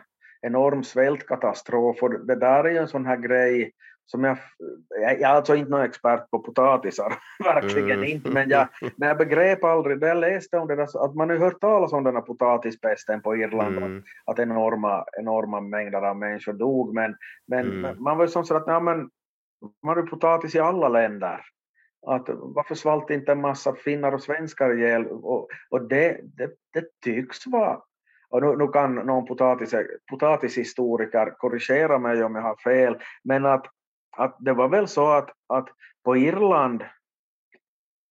enorm svältkatastrof och det där är ju en sån här grej som jag, jag är alltså inte någon expert på potatisar, verkligen Mm. inte, men jag, men jag begrep aldrig, när jag läste om det där, att man har ju hört talas om den här potatispesten på Irland, Mm. att enorma, enorma mängder av människor dog, men, men Mm. man var ju som så att, ja, men, man har ju potatis i alla länder. Att, varför svalt inte en massa finnar och svenskar ihjäl? Och, och det, det, det tycks vara och nu, nu kan någon potatis, potatishistoriker korrigera mig om jag har fel, men att, att det var väl så att, att på Irland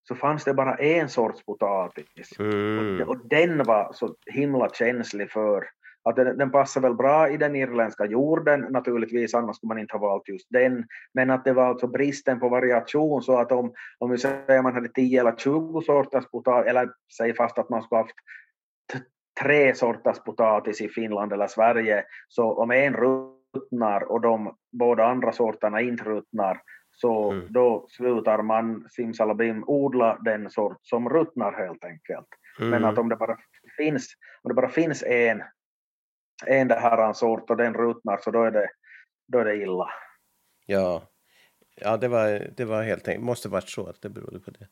så fanns det bara en sorts potatis. Mm. Och, och den var så himla känslig för att den, den passar väl bra i den irländska jorden naturligtvis, annars skulle man inte ha valt just den. Men att det var alltså bristen på variation så att om, om vi säger att man hade 10 eller 20 sorters potatis, eller säg fast att man skulle haft tre sorters potatis i Finland eller Sverige, så om en ruttnar och de båda andra sorterna inte ruttnar, så Mm. då slutar man simsalabim odla den sort som ruttnar helt enkelt. Men Mm. att om det bara finns, om det bara finns en, en det här sort och den ruttnar så då är det, då är det illa. Ja, ja det, var, det var helt enkelt, måste varit så att det berodde på det.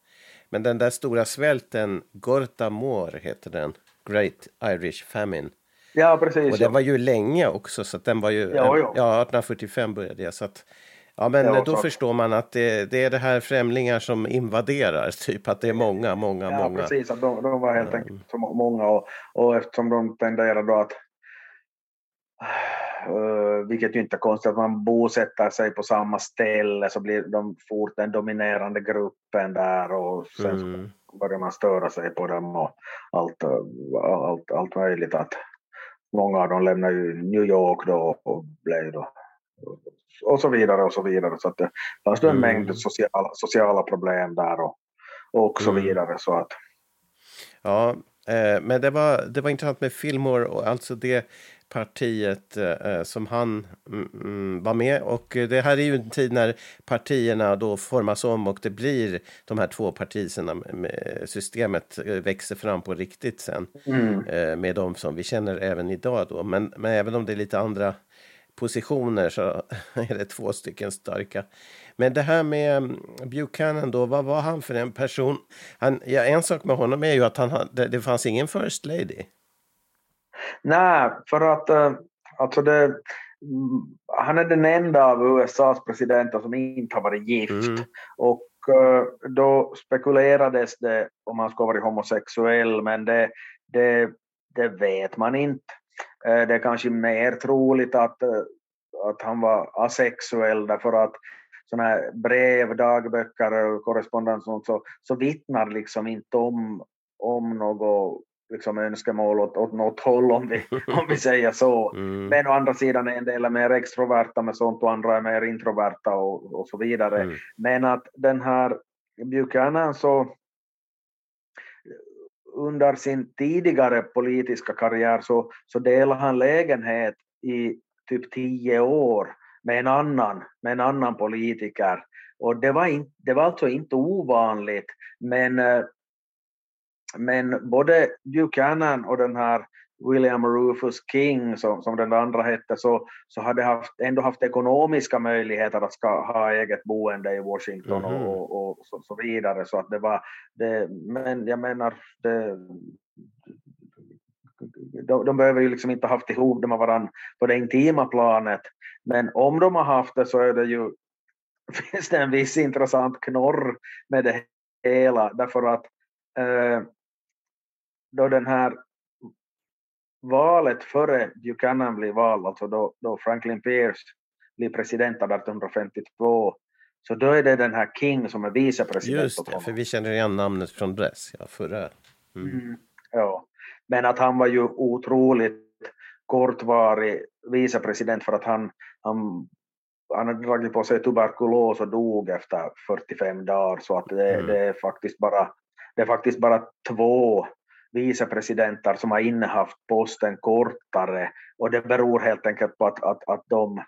Men den där stora svälten, Gorta Mor heter den, Great Irish Famine. Ja, precis. Och den var ju länge också, så den var ju... Ja, ja. ja 1845 började jag, så att... Ja, men Ja, då så- förstår man att det, det är det här främlingar som invaderar, typ att det är många, många, Ja, många. precis. Att de, de var helt enkelt så må- många och, och eftersom de tenderar då att Uh, vilket ju inte är konstigt att man bosätter sig på samma ställe så blir de fort den dominerande gruppen där och sen så Mm. börjar man störa sig på dem och allt, allt, allt möjligt. Att många av dem lämnar ju New York då och blev då och så vidare och så vidare. Så att det fanns en Mm. mängd sociala, sociala problem där och, och så Mm. vidare. Så att, Ja, eh, men det var, det var intressant med Fillmore och alltså det partiet eh, som han mm, mm, var med. Och eh, det här är ju en tid när partierna då formas om och det blir de här två partierna systemet eh, växer fram på riktigt sen mm. eh, med de som vi känner även idag då. Men, men även om det är lite andra positioner så är det två stycken starka. Men det här med mm, Buchanan då, vad var han för en person? Han, ja, en sak med honom är ju att han hade, det fanns ingen first lady. Nej, för att eh, alltså det, mm, han är den enda av USAs presidenter som inte har varit gift. Mm. Och eh, då spekulerades det om han skulle varit homosexuell, men det, det, det vet man inte. Eh, Det är kanske mer troligt att, att han var asexuell därför att sådana här brev, dagböcker och korrespondens och så, så vittnar liksom inte om, om något liksom önskemål åt, åt något håll om vi, om vi säger så. Mm. Men å andra sidan är en del är mer extroverta med sånt och andra är mer introverta och, och så vidare. Mm. Men att den här Buchanan så under sin tidigare politiska karriär så, så delade han lägenhet i typ tio år med en annan, med en annan politiker. Och det var, in, det var alltså inte ovanligt, men, eh, men både Buchanan och den här William Rufus King, som, som den andra hette, så, så hade haft, ändå haft ekonomiska möjligheter att ska ha eget boende i Washington Mhm. och, och, och så, så vidare. Så att det var, det, men jag menar, det, de, de behöver ju liksom inte ha haft ihop det med varandra på det intima planet. Men om de har haft det så är det ju, finns det en viss intressant knorr med det hela. Därför att eh, då den här valet före Buchanan blir vald, alltså då, då Franklin Pierce blir president 1852, så då är det den här King som är vicepresident Just det, för vi känner igen namnet från dess, ja, förra. Mm. Mm. Ja. Men att han var ju otroligt kortvarig vicepresident för att han, han, han hade dragit på sig tuberkulos och dog efter 45 dagar så att det, Mm. det, är, faktiskt bara, det är faktiskt bara två vicepresidenter som har innehaft posten kortare och det beror helt enkelt på att, att, att de,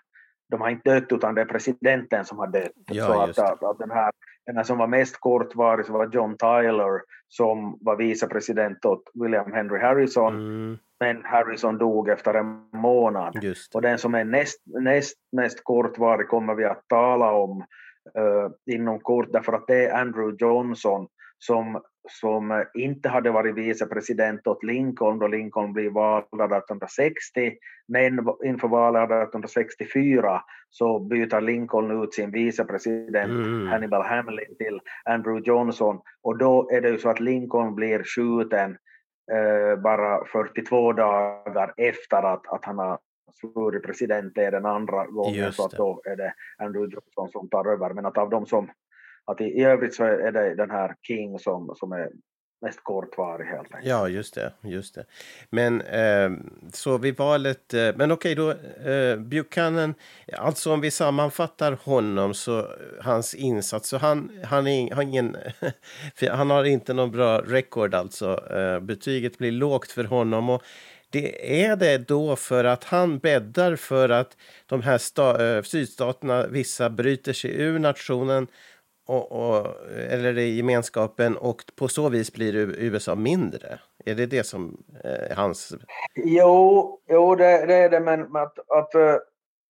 de har inte dött utan det är presidenten som har dött. Ja, så att, att, att den, här, den här som var mest kortvarig var John Tyler som var vicepresident åt William Henry Harrison Mm, men Harrison dog efter en månad. just. Och den som är näst, näst mest kortvarig kommer vi att tala om eh, inom kort därför att det är Andrew Johnson som, som inte hade varit vicepresident åt Lincoln då Lincoln blev vald 1860 men inför valet 1864 så byter Lincoln ut sin vicepresident Mm. Hannibal Hamlin till Andrew Johnson. Och då är det ju så att Lincoln blir skjuten eh, bara 42 dagar efter att, att han har svurit president är den andra gången så att då är det Andrew Johnson som tar över. Men att av dem som att i, i övrigt så är det den här King som, som är mest kortvarig helt enkelt. Ja, just det. Just det. Men eh, så vid valet... Eh, men okej, då eh, Buchanan... Alltså om vi sammanfattar honom, så hans insats... Så han, han är, har ingen... för han har inte någon bra record alltså. Eh, betyget blir lågt för honom. Och det är det då för att han bäddar för att de här sta, eh, sydstaterna, vissa bryter sig ur nationen och, och, eller i gemenskapen och på så vis blir USA mindre? Är det det som eh, är hans... Jo, jo det, det är det, men att, att eh,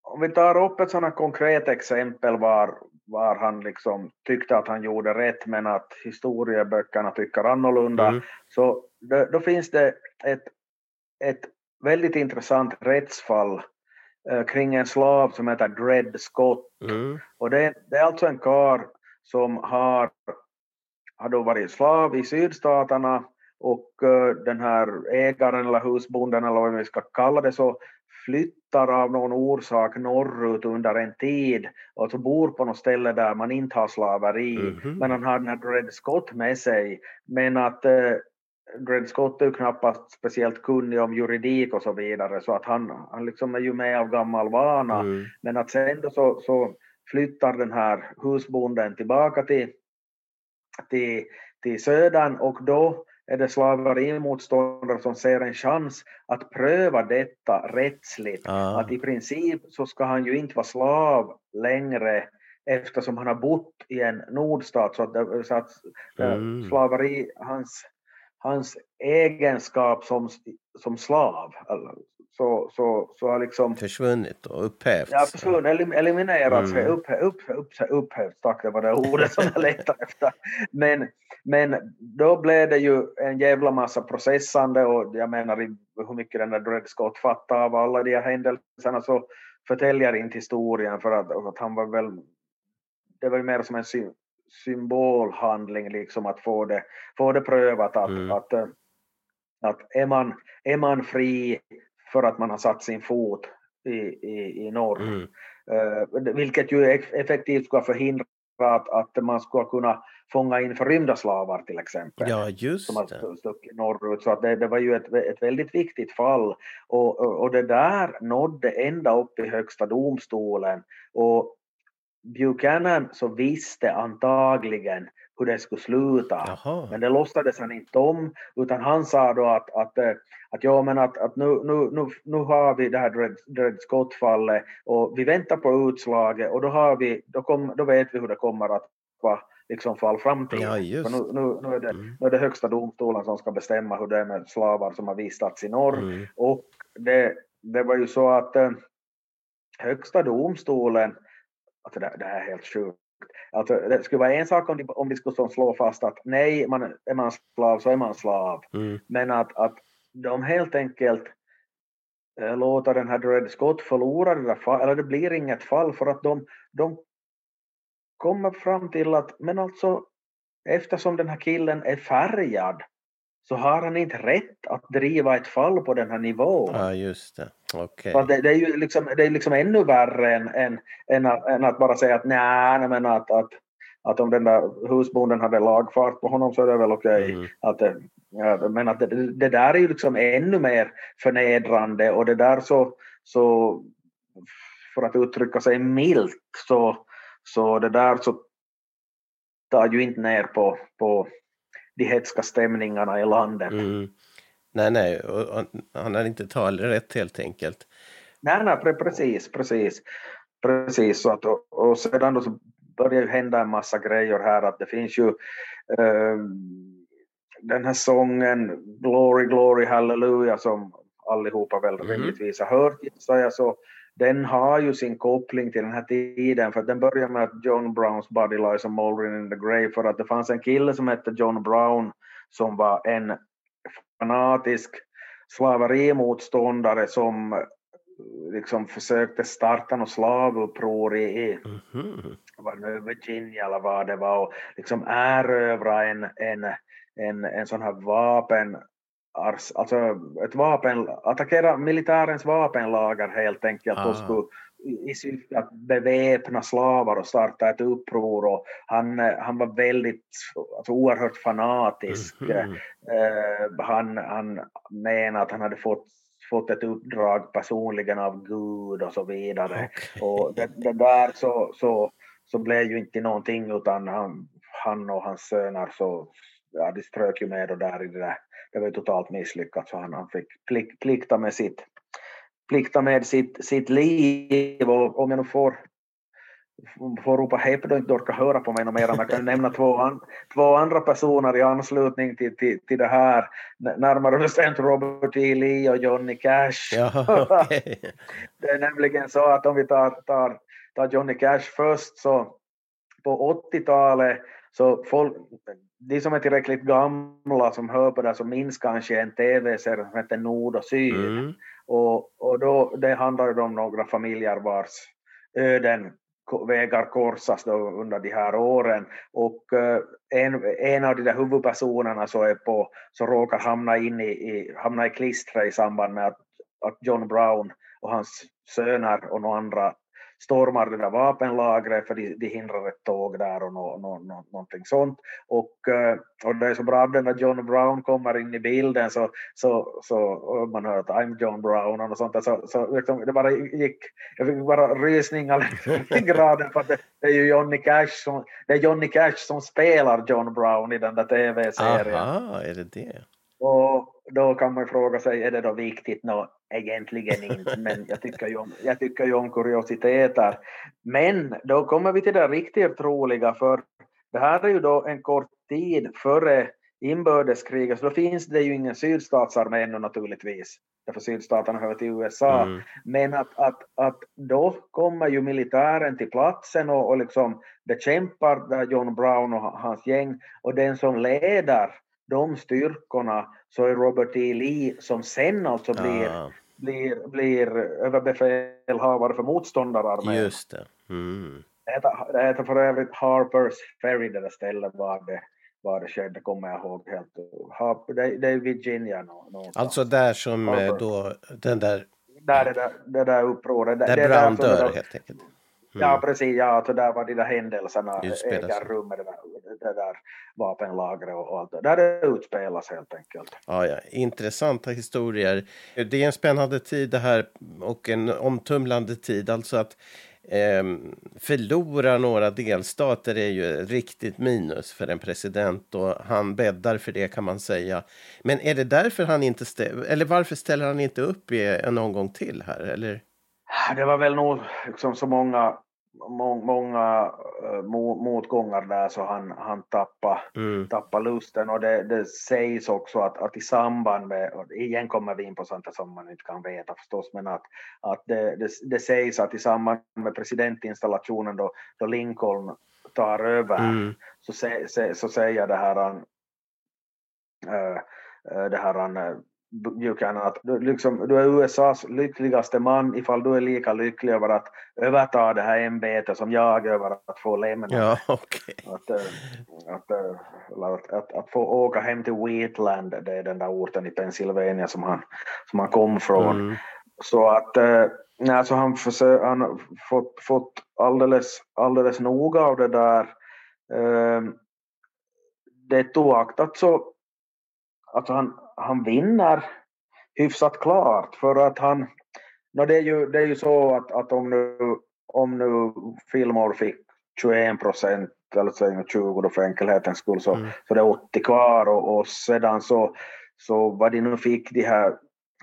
om vi tar upp ett sådant konkret exempel var, var han liksom tyckte att han gjorde rätt men att historieböckerna tycker annorlunda, Mm. så då, då finns det ett, ett väldigt intressant rättsfall eh, kring en slav som heter Dred Scott. Mm. Och det, det är alltså en kar som har, har då varit slav i sydstaterna och eh, den här ägaren eller husbonden eller vad vi ska kalla det så flyttar av någon orsak norrut under en tid och så bor på något ställe där man inte har slaveri Mhm. men han har den här Dred Scott med sig men att eh, Dred Scott är ju knappast speciellt kunnig om juridik och så vidare så att han, han liksom är ju med av gammal vana. Mm. Men att sen då så, så flyttar den här husbonden tillbaka till, till, till södern och då är det slaverimotståndare som ser en chans att pröva detta rättsligt. Ah. Att i princip så ska han ju inte vara slav längre eftersom han har bott i en nordstat så att, så att eh, Mm. slaveri, hans, hans egenskap som, som slav, så, så, så har liksom Försvunnit och upphävts. Ja, försvunnit, elim, eliminerats, Mm. upp, upp, upp, upphävts, tack det var det ordet som jag letade efter. Men, men då blev det ju en jävla massa processande och jag menar hur mycket den där Dred Scott fattade av alla de här händelserna så förtäljer inte historien för att, att han var väl, det var ju mer som en sy, symbolhandling liksom att få det, få det prövat att, Mm. att, eh, att är, man, är man fri för att man har satt sin fot i, i, i norr Mm. Eh, vilket ju eff- effektivt ska förhindra att, att man ska kunna fånga in förrymda slavar till exempel. Ja, just som har stuckit norrut. Så att det, det var ju ett, ett väldigt viktigt fall. Och, och, och det där nådde ända upp i högsta domstolen. Och Buchanan så visste antagligen hur det skulle sluta. Jaha. Men det låtsades han inte om, utan han sa då att, att, eh, att, ja, men att, att nu, nu, nu, nu har vi det här Dred, Dred Scott-fallet och vi väntar på utslaget och då, har vi, då, kom, då vet vi hur det kommer att vara liksom fall framtiden. Ja, nu, nu, nu, är det, Mm. nu är det högsta domstolen som ska bestämma hur det är med slavar som har vistats i norr. Mm. Och det, det var ju så att eh, högsta domstolen, alltså det, det här är helt sjukt, alltså det skulle vara en sak om de, om de skulle slå fast att nej, man, är man slav så är man slav, Mm. men att, att de helt enkelt eh, låter den här Dred Scott förlora det där fallet, eller det blir inget fall för att de, de kommer fram till att, men alltså eftersom den här killen är färgad så har han inte rätt att driva ett fall på den här nivån. Ja, just det. Så att det, det är ju liksom, det är liksom ännu värre än, än, än, att, än att bara säga att nej, men att, att, att om den där husbonden hade lagfart på honom så är det väl okej. Mm. Att, eh, ja, men att det, det där är ju liksom ännu mer förnedrande och det där så, så för att uttrycka sig milt så, så det där så tar ju inte ner på, på de hetska stämningarna i landet. Mm. Nej, nej, han har inte talerätt helt enkelt. Nej, nej, pre- precis, precis. Precis, så att, och, och sedan då så börjar ju hända en massa grejer här att det finns ju eh, den här sången Glory, Glory, Hallelujah som allihopa väl Mhm. rimligtvis har hört gissar jag, så den har ju sin koppling till den här tiden för den börjar med att John Browns body lies a moldering in the grave för att det fanns en kille som hette John Brown som var en fanatisk slaverimotståndare som eh, liksom försökte starta något slavuppror i, det nu, Virginia eller vad det var och liksom erövra en, en, en, en sån här vapen alltså ett vapen, attackera militärens vapenlager helt enkelt Ah. och skulle i- syfte att beväpna slavar och starta ett uppror och han, han var väldigt, alltså oerhört fanatisk. Mhm. Eh, han, han menade att han hade fått, fått ett uppdrag personligen av Gud och så vidare. Okej. Och det, det där så, så, så blev ju inte någonting utan han, han och hans söner så ja, de strök ju med och där i det där. Det var ju totalt misslyckat så han, han fick plikt, plikta med sitt plikta med sitt, sitt liv och om jag nu får får ropa hepp då inte orkar höra på mig mer. Jag kan nämna två, an, två andra personer i anslutning till, till, till det här. Närmare bestämt Robert E. Lee och Johnny Cash. Ja, okej. Det är nämligen så att om vi tar, tar, tar Johnny Cash först så på 80-talet så folk, de som är tillräckligt gamla som hör på det så minns kanske en tv-serie som heter Nord och Syd. Mm. Och, och då, det handlar om några familjer vars öden vägar korsas då under de här åren. Och eh, en, en av de där huvudpersonerna så, är på, så råkar hamna, in i, i, hamna i klistret i samband med att, att John Brown och hans söner och några andra stormar det där vapenlagret för de, de hindrar ett tåg där och no, no, no, någonting sånt. Och, eh, och det är så bra att när John Brown kommer in i bilden så, så, så man hör att I'm John Brown och sånt så, så liksom, det bara gick, jag fick bara rysningar i graden för att det, det, är ju Johnny Cash som, det är Johnny Cash som spelar John Brown i den där tv-serien. Aha, är det det? Och då kan man fråga sig, är det då viktigt? Nå, egentligen inte, men jag tycker, ju om, jag tycker ju om kuriositeter. Men då kommer vi till det riktigt roliga, för det här är ju då en kort tid före inbördeskriget, så då finns det ju ingen sydstatsarmé ännu naturligtvis, därför sydstaterna hör till USA. Mm. Men att, att, att då kommer ju militären till platsen och, och liksom bekämpar John Brown och hans gäng, och den som leder de styrkorna så är Robert E. Lee som sen alltså blir, ah. blir, blir överbefälhavare för motståndararmén. Just det. Mm. Det heter för övrigt Harpers Ferry det där stället var det, var det skedde, kommer jag ihåg helt. Det, det är Virginia någonstans. Alltså där som eh, Harper. då den där... Där det där, det där upproret. Där det Brown dör helt enkelt. Mm. Ja, precis. Ja, alltså där var de där händelserna äger rum med det där, det där vapenlagret och, allt. Där det utspelas helt enkelt. Ja, ja, intressanta historier. Det är en spännande tid det här och en omtumlande tid. Alltså att eh, förlora några delstater är ju riktigt minus för en president och han bäddar för det kan man säga. Men är det därför han inte eller varför ställer han inte upp i en omgång till här eller? Det var väl nog liksom så många må, många uh, motgångar där så han, han tappade, mm. tappade lusten och det, det sägs också att, att i samband med, igen kommer vi in på sånt som man inte kan veta förstås, men att, att det, det, det sägs att i samband med presidentinstallationen då, då Lincoln tar över mm. så, se, se, så säger det här han, uh, det här han Buchanan att du, liksom, du är USAs lyckligaste man ifall du är lika lycklig över att överta det här ämbetet som jag över att få lämna. Ja, okay. att, eh, att, eh, att, att, att, få åka hem till Wheatland, det är den där orten i Pennsylvania som han, som han kom från. Mm. Så att alltså han, försö, han har fått, fått alldeles, alldeles noga av det där. Det oaktat så alltså han, han vinner hyfsat klart för att han, no det, är ju, det är ju så att, att om nu, om nu Fillmore fick 21 procent eller så 20 då för enkelhetens skull så, mm. så det är 80 kvar och, och sedan så, så vad de nu fick de här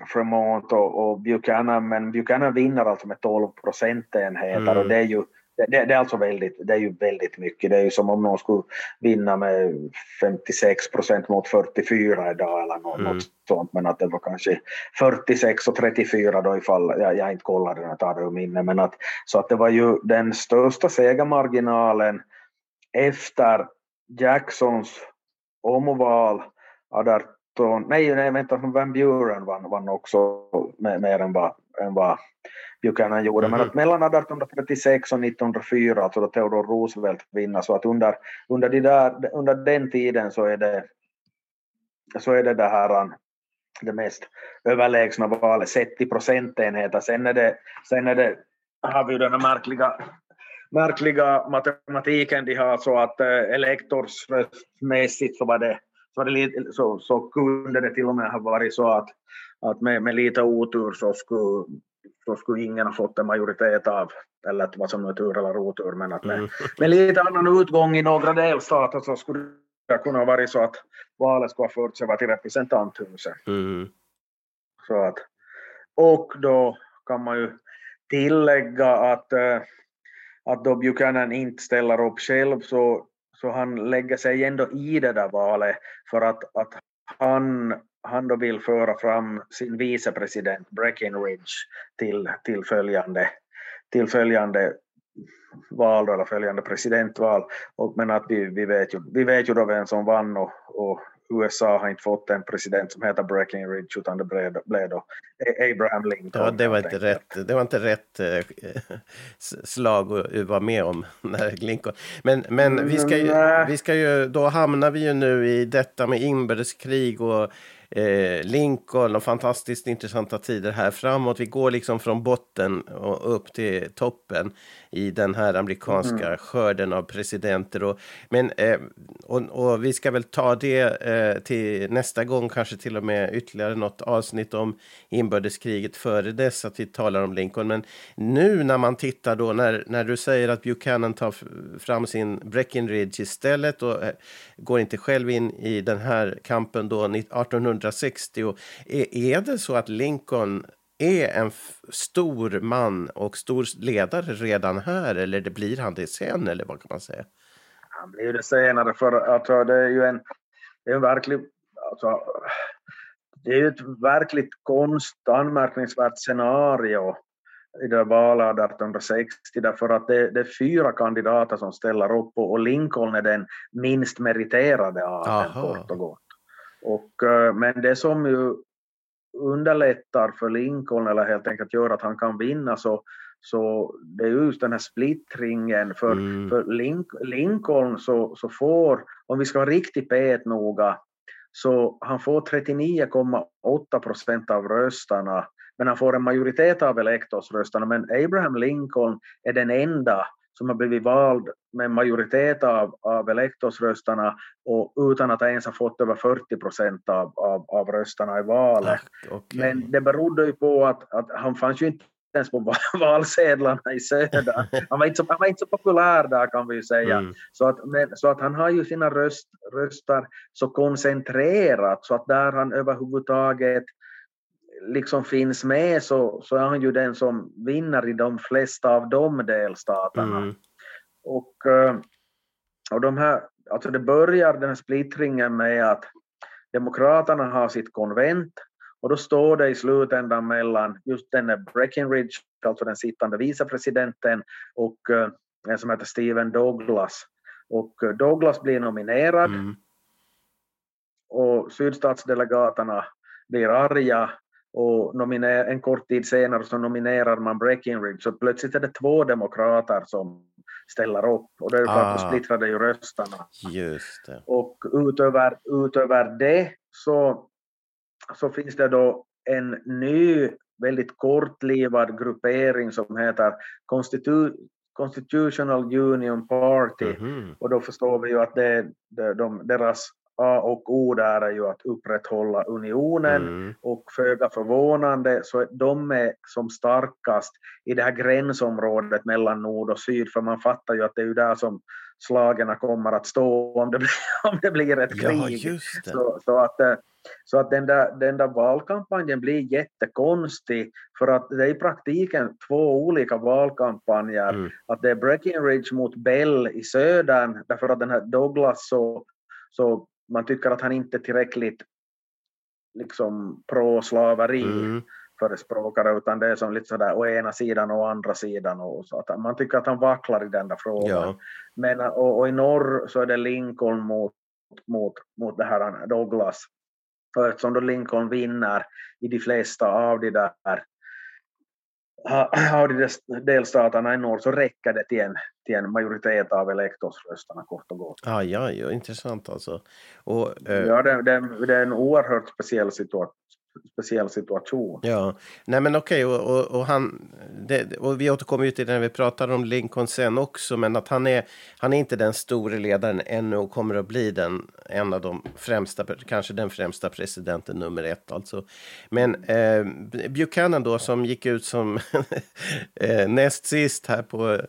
Fremont och, och Buchanan, men Buchanan vinner alltså med 12 procentenheter mm. och det är ju det, det, är alltså väldigt, det är ju väldigt mycket. Det är ju som om någon skulle vinna med 56 procent mot 44 idag eller något, mm. sånt. Men att det var kanske 46 och 34 då ifall jag, jag inte kollade den, jag tar det ur minne. Men att, så att det var ju den största segermarginalen efter Jacksons omval 18, nej, nej vänta, Van Buren vann, vann också mer, mer än vad, än vad Buchanan gjorde. Mm -hmm. Men att mellan 1836 och 1904, alltså då Theodore Roosevelt vinner, så att under, under, de där, under den tiden så är det, så är det det här det mest överlägsna valet, sett i procentenheter. Sen, är det, sen är det, har vi ju den här märkliga, märkliga matematiken de har så att eh, elektorsröstmässigt så var det, så, var det lite, så, så kunde det till och med ha varit så att, att med, med lite otur så skulle så skulle ingen ha fått en majoritet av, eller vad som nu är tur eller otur, men att med, mm. med lite annan utgång i några delstater så skulle det kunna vara så att valet skulle ha förts över till representanthuset. Mm. Så att, och då kan man ju tillägga att, äh, att då Buchanan inte ställer upp själv så, så han lägger sig ändå i det där valet för att, att han han då vill föra fram sin vicepresident Breckinridge till, till, följande, till följande val eller följande presidentval. Och, men att vi, vi, vet ju, vi vet ju då vem som vann och, och USA har inte fått en president som heter Breckinridge utan det blev, då Abraham Lincoln. Ja, det var inte rätt, det var inte rätt eh, slag att vara med om när Lincoln. Men, men vi, ska ju, vi ska ju, då hamnar vi ju nu i detta med inbördeskrig och eh, Lincoln och fantastiskt intressanta tider här framåt. Vi går liksom från botten och upp till toppen i den här amerikanska mm. skörden av presidenter. Och, men, eh, och, och, vi ska väl ta det eh, till nästa gång, kanske till och med ytterligare något avsnitt om inbördeskriget före dess, att vi talar om Lincoln. Men nu när man tittar då, när, när du säger att Buchanan tar fram sin Breckinridge istället och eh, går inte själv in i den här kampen då 1860. Är, är det så att Lincoln är en stor man och stor ledare redan här eller det blir han det sen eller vad kan man säga? Han blir det senare för alltså, det är ju en, det är en verklig, alltså, det är ju ett verkligt konst, anmärkningsvärt scenario i det valet 1860 därför att det, det, är fyra kandidater som ställer upp och Lincoln är den minst meriterade av dem kort och gott. Och, eh, men det som ju underlättar för Lincoln eller helt enkelt gör att han kan vinna så, så det är just den här splittringen. För, mm. för Lincoln så, så får, om vi ska vara riktigt petnoga, så han får 39,8 procent av rösterna men han får en majoritet av elektorsrösterna. Men Abraham Lincoln är den enda som har blivit vald med en majoritet av, av elektorsrösterna och utan att ens ha fått över 40 procent av, av, av rösterna i valet. Ah, okay. Men det berodde ju på att, att han fanns ju inte ens på valsedlarna i söder. Han var inte så, han var inte så populär där kan vi ju säga. Mm. Så, att, men, så att han har ju sina röst, röster så koncentrerat så att där han överhuvudtaget liksom finns med så, så är han ju den som vinner i de flesta av de delstaterna. Mm. Och, eh, och de här, alltså det börjar den här splittringen med att Demokraterna har sitt konvent och då står det i slutändan mellan just denne Breckinridge, alltså den sittande vicepresidenten, och uh, en som heter Stephen Douglas. Och uh, Douglas blir nominerad mm. och sydstatsdelegaterna blir arga och nominer, en kort tid senare så nominerar man Breckinridge så plötsligt är det två demokrater som ställer upp och det är klart ah, splittrade ju rösterna. Just det. Och utöver, utöver det så, så finns det då en ny väldigt kortlivad gruppering som heter Constitu Constitutional Union Party mm -hmm. och då förstår vi ju att det, det, de, deras A och O där är ju att upprätthålla unionen mm. och föga förvånande så är de är som starkast i det här gränsområdet mellan nord och syd för man fattar ju att det är ju där som slagen kommer att stå om det blir, om det blir ett krig. Ja, så, så, att, eh, så att den där, den där valkampanjen blir jättekonstig för att det är i praktiken två olika valkampanjer. Mm. Att det är Breckinridge mot Bell i södern därför att den här Douglas så, så man tycker att han inte är tillräckligt liksom pro-slaveri mm. förespråkare utan det är som lite sådär å ena sidan och å andra sidan och så att man tycker att han vacklar i den där frågan. Ja. Men och, och, i norr så är det Lincoln mot, mot, mot det här Douglas. Och eftersom då Lincoln vinner i de flesta av de där delstaterna i norr så räcker det till en, till en majoritet av elektorsrösterna kort och gott. Ah, ja, ja, intressant alltså. Och, eh... Ja, det, det, det, är en oerhört speciell situation speciell situation. Ja, nej men okej, och, och, och, han, det, och vi återkommer ju till det när vi pratar om Lincoln sen också, men att han är, han är inte den store ledaren ännu och kommer att bli den, en av de främsta, kanske den främsta presidenten nummer ett alltså. Men eh, Buchanan då som gick ut som eh, näst sist här på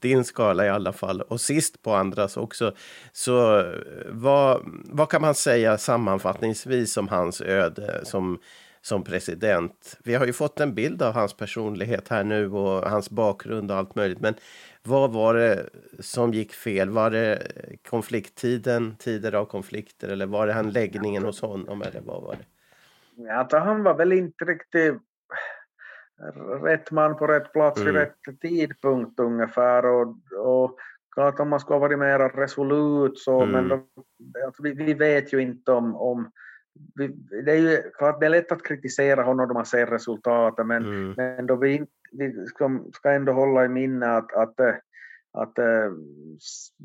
din skala i alla fall och sist på andras också. Så eh, vad, vad kan man säga sammanfattningsvis om hans öde som som, president. Vi har ju fått en bild av hans personlighet här nu och hans bakgrund och allt möjligt. Men vad var det som gick fel? Var det konflikttiden, tider av konflikter eller var det handläggningen hos honom eller vad var det? Ja, han var väl inte riktigt rätt man på rätt plats mm. vid rätt tidpunkt ungefär och, och klart om man skulle ha varit mer resolut så mm. men då, alltså, vi, vi, vet ju inte om, om det är ju klart det är lätt att kritisera honom då man ser resultaten men, mm. men då vi, vi ska, ska ändå hålla i minne att, att, att eh,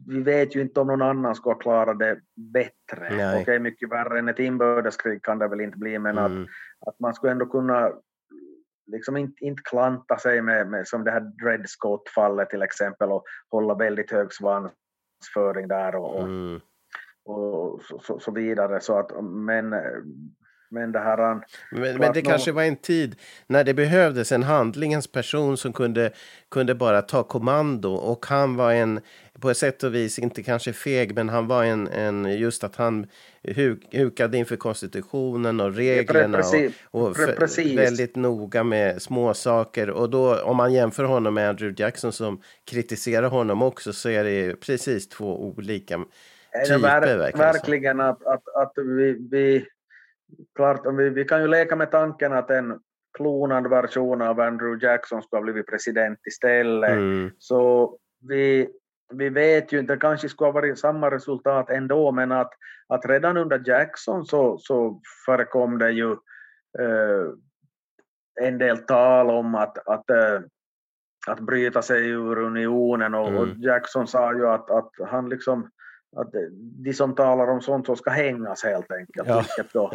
vi vet ju inte om någon annan ska klara det bättre. Okej, okay, mycket värre än ett inbördeskrig kan det väl inte bli, men mm. att, att man skulle ändå kunna liksom inte, inte klanta sig med, med som det här Dred Scott-fallet till exempel och hålla väldigt hög svansföring där och, mm. Och så, så, vidare. Så att, men men det, här, men, men det kanske var en tid när det behövdes en handlingens person som kunde, kunde bara ta kommando. Och han var en, på ett sätt och vis, inte kanske feg, men han var en, en just att han huk, hukade inför konstitutionen och reglerna. Precis, och, och för, väldigt noga med små saker. Och då, om man jämför honom med Andrew Jackson som kritiserar honom också, så är det precis två olika typer. Verkligen, verkligen att, att, att vi, vi klart, vi, vi kan ju leka med tanken att en klonad version av Andrew Jackson skulle ha blivit president istället. Mm. Så vi, vi vet ju inte, det kanske skulle ha varit samma resultat ändå, men att, att redan under Jackson så, så förekom det ju eh, en del tal om att, att, eh, att bryta sig ur unionen och, mm. och Jackson sa ju att, att han liksom att de som talar om sånt så ska hängas helt enkelt. Ja. Vilket, då,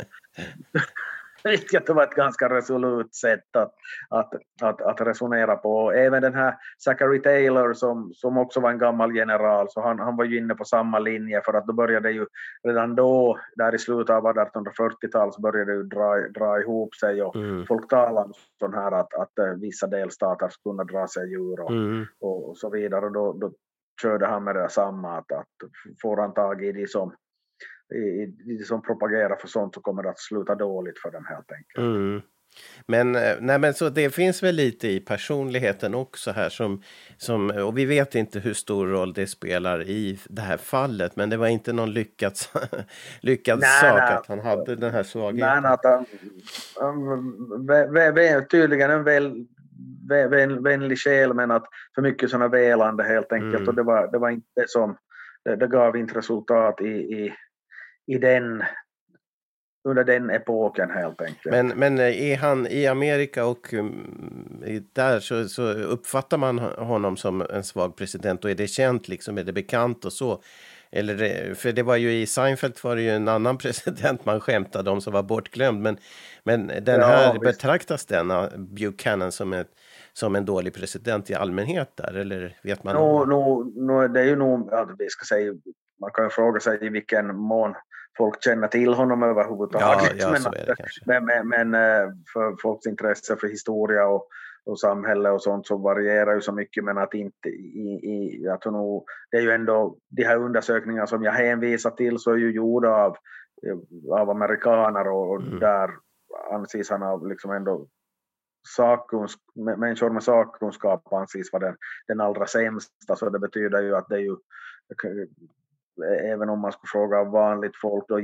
vilket var ett ganska resolut sätt att, att, att, att resonera på. Även den här Zachary Taylor som, som också var en gammal general, så han, han var ju inne på samma linje för att då började ju redan då, där i slutet av 1840-talet, så började det ju dra, dra ihop sig och mm. folk talade om sån här att, att eh, vissa delstater skulle kunna dra sig ur och, mm. och, och så vidare. Och då, då körde han med det samma, att, att får han tag i de som, i, de som propagerar för sånt så kommer det att sluta dåligt för dem helt enkelt. Mm. Men, eh, nej, men så det finns väl lite i personligheten också här som, som, och vi vet inte hur stor roll det spelar i det här fallet, men det var inte någon lyckad, lyckad nej, sak nej. att han hade den här svagheten. Nej, att han, han, tydligen en väl vänlig själ men att för mycket sådana välande helt enkelt mm. och det var, det var inte som, det, det gav inte resultat i, i, i den under den epoken helt enkelt. Men, men är han i Amerika och um, där så, så, uppfattar man honom som en svag president och är det känt liksom, är det bekant och så? Eller, för det var ju i Seinfeld var det ju en annan president man skämtade om som var bortglömd. Men, men den ja, här, visst. betraktas den Buchanan som ett som en dålig president i allmänhet där, eller vet man? No, no, no, det är ju nog, ja, vi ska säga, man kan ju fråga sig i vilken mån folk känner till honom överhuvudtaget. Ja, ja, men, men, men, men, eh, för folks intresse för historia och, och samhälle och sånt så varierar ju så mycket men att inte i, i jag tror nog, det är ju ändå de här undersökningarna som jag hänvisar till så är ju gjorda av, av amerikaner och mm. där anses han av liksom ändå sakkunsk, människor med sakkunskap anses vara den, den allra sämsta, så det betyder ju att det är ju även om man skulle fråga vanligt folk, då,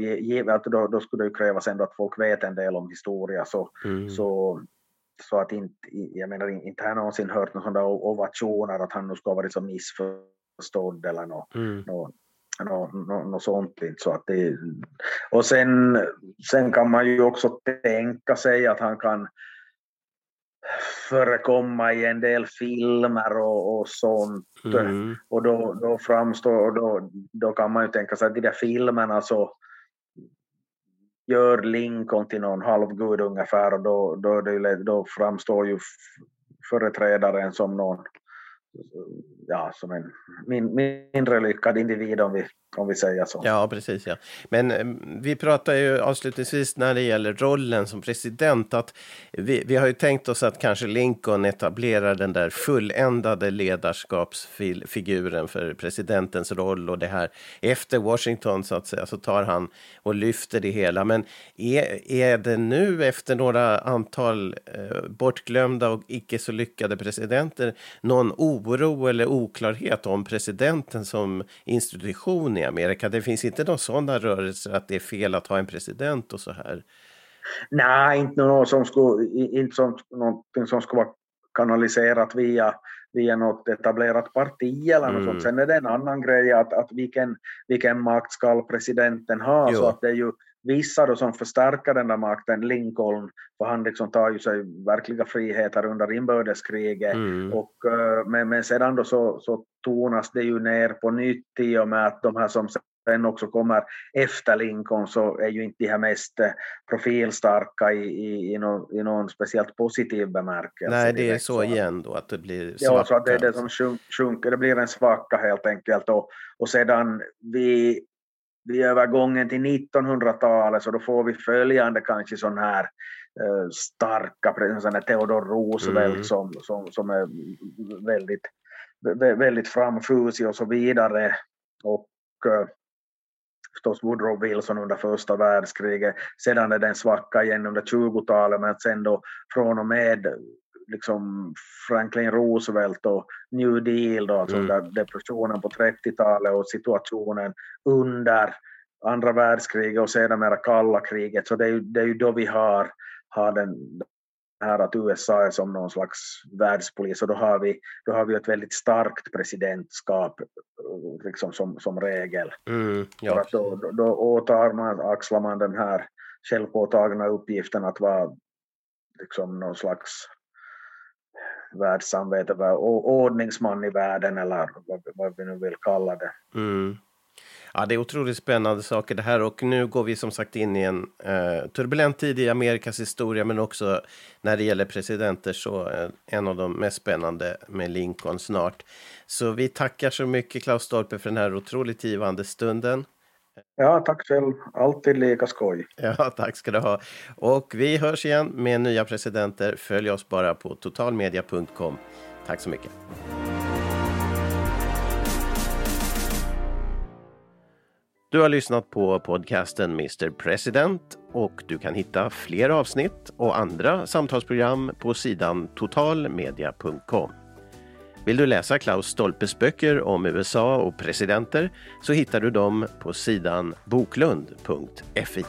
då, då skulle det ju krävas ändå att folk vet en del om historia. Så, mm. så, så att inte, jag menar inte har jag någonsin hört några sådana ovationer att han nu ska ha varit så missförstådd eller något, mm. något, något, något, något sånt. Så att det, och sen, sen kan man ju också tänka sig att han kan förekomma i en del filmer och, och sånt. Mm. Och då, då framstår, och då, då kan man ju tänka sig att de där filmerna så gör Lincoln till någon halvgud ungefär och då, då, då framstår ju företrädaren som någon ja, som en min, mindre lyckad individ om vi, om vi säger så. Ja, precis. Ja. Men eh, vi pratar ju avslutningsvis när det gäller rollen som president att vi, vi har ju tänkt oss att kanske Lincoln etablerar den där fulländade ledarskapsfiguren för presidentens roll och det här efter Washington så att säga så tar han och lyfter det hela. Men är, är det nu efter några antal eh, bortglömda och icke så lyckade presidenter någon oro eller oklarhet om presidenten som institution i Amerika? Det finns inte några sådana rörelser att det är fel att ha en president och så här? Nej, inte något som skulle, inte som, någonting som skulle vara kanaliserat via, via något etablerat parti eller något mm. sånt. Sen är det en annan grej att, att vilken, vilken makt ska presidenten ha. Jo. Så att det är ju vissa då som förstärker den där makten, Lincoln, för han liksom tar ju sig verkliga friheter under inbördeskriget. Mm. Och, eh, men, men sedan då så, så tonas det ju ner på nytt i och med att de här som sen också kommer efter Lincoln så är ju inte de här mest eh, profilstarka i, i, i, någon, i någon speciellt positiv bemärkelse. Nej, det är så igen då att det blir Ja, så att det är det svacka. som sjunk- sjunker, det blir en svacka helt enkelt. Och, och sedan vid, vid övergången till 1900-talet så då får vi följande kanske sån här eh, starka, sån här Theodore Roosevelt Mm. som, som, som är väldigt, vä- väldigt framfusig och så vidare. Och eh, förstås Woodrow Wilson under första världskriget. Sedan är det en svacka igen under 20-talet men sen då från och med liksom Franklin Roosevelt och New Deal då, alltså Mm. depressionen på 30-talet och situationen under andra världskriget och sedermera kalla kriget. Så det är det är ju då vi har, har den här att USA är som någon slags världspolis och då har vi, då har vi ett väldigt starkt presidentskap eh, liksom som, som regel. Mm, För ja, att då, då, då åtar man, axlar man den här självpåtagna uppgiften att vara liksom någon slags världssamvete, ordningsman i världen eller vad, vad vi nu vill kalla det. Mm. Ja, det är otroligt spännande saker det här och nu går vi som sagt in i en eh, turbulent tid i Amerikas historia men också när det gäller presidenter så eh, en av de mest spännande med Lincoln snart. Så vi tackar så mycket Klaus Stolpe för den här otroligt givande stunden. Ja, tack själv. Alltid lika skoj. Ja, tack ska du ha. Och vi hörs igen med nya presidenter. Följ oss bara på totalmedia.com. Tack så mycket. Du har lyssnat på podcasten Mr President och du kan hitta fler avsnitt och andra samtalsprogram på sidan totalmedia.com. Vill du läsa Klaus Stolpes böcker om USA och presidenter så hittar du dem på sidan boklund.fi.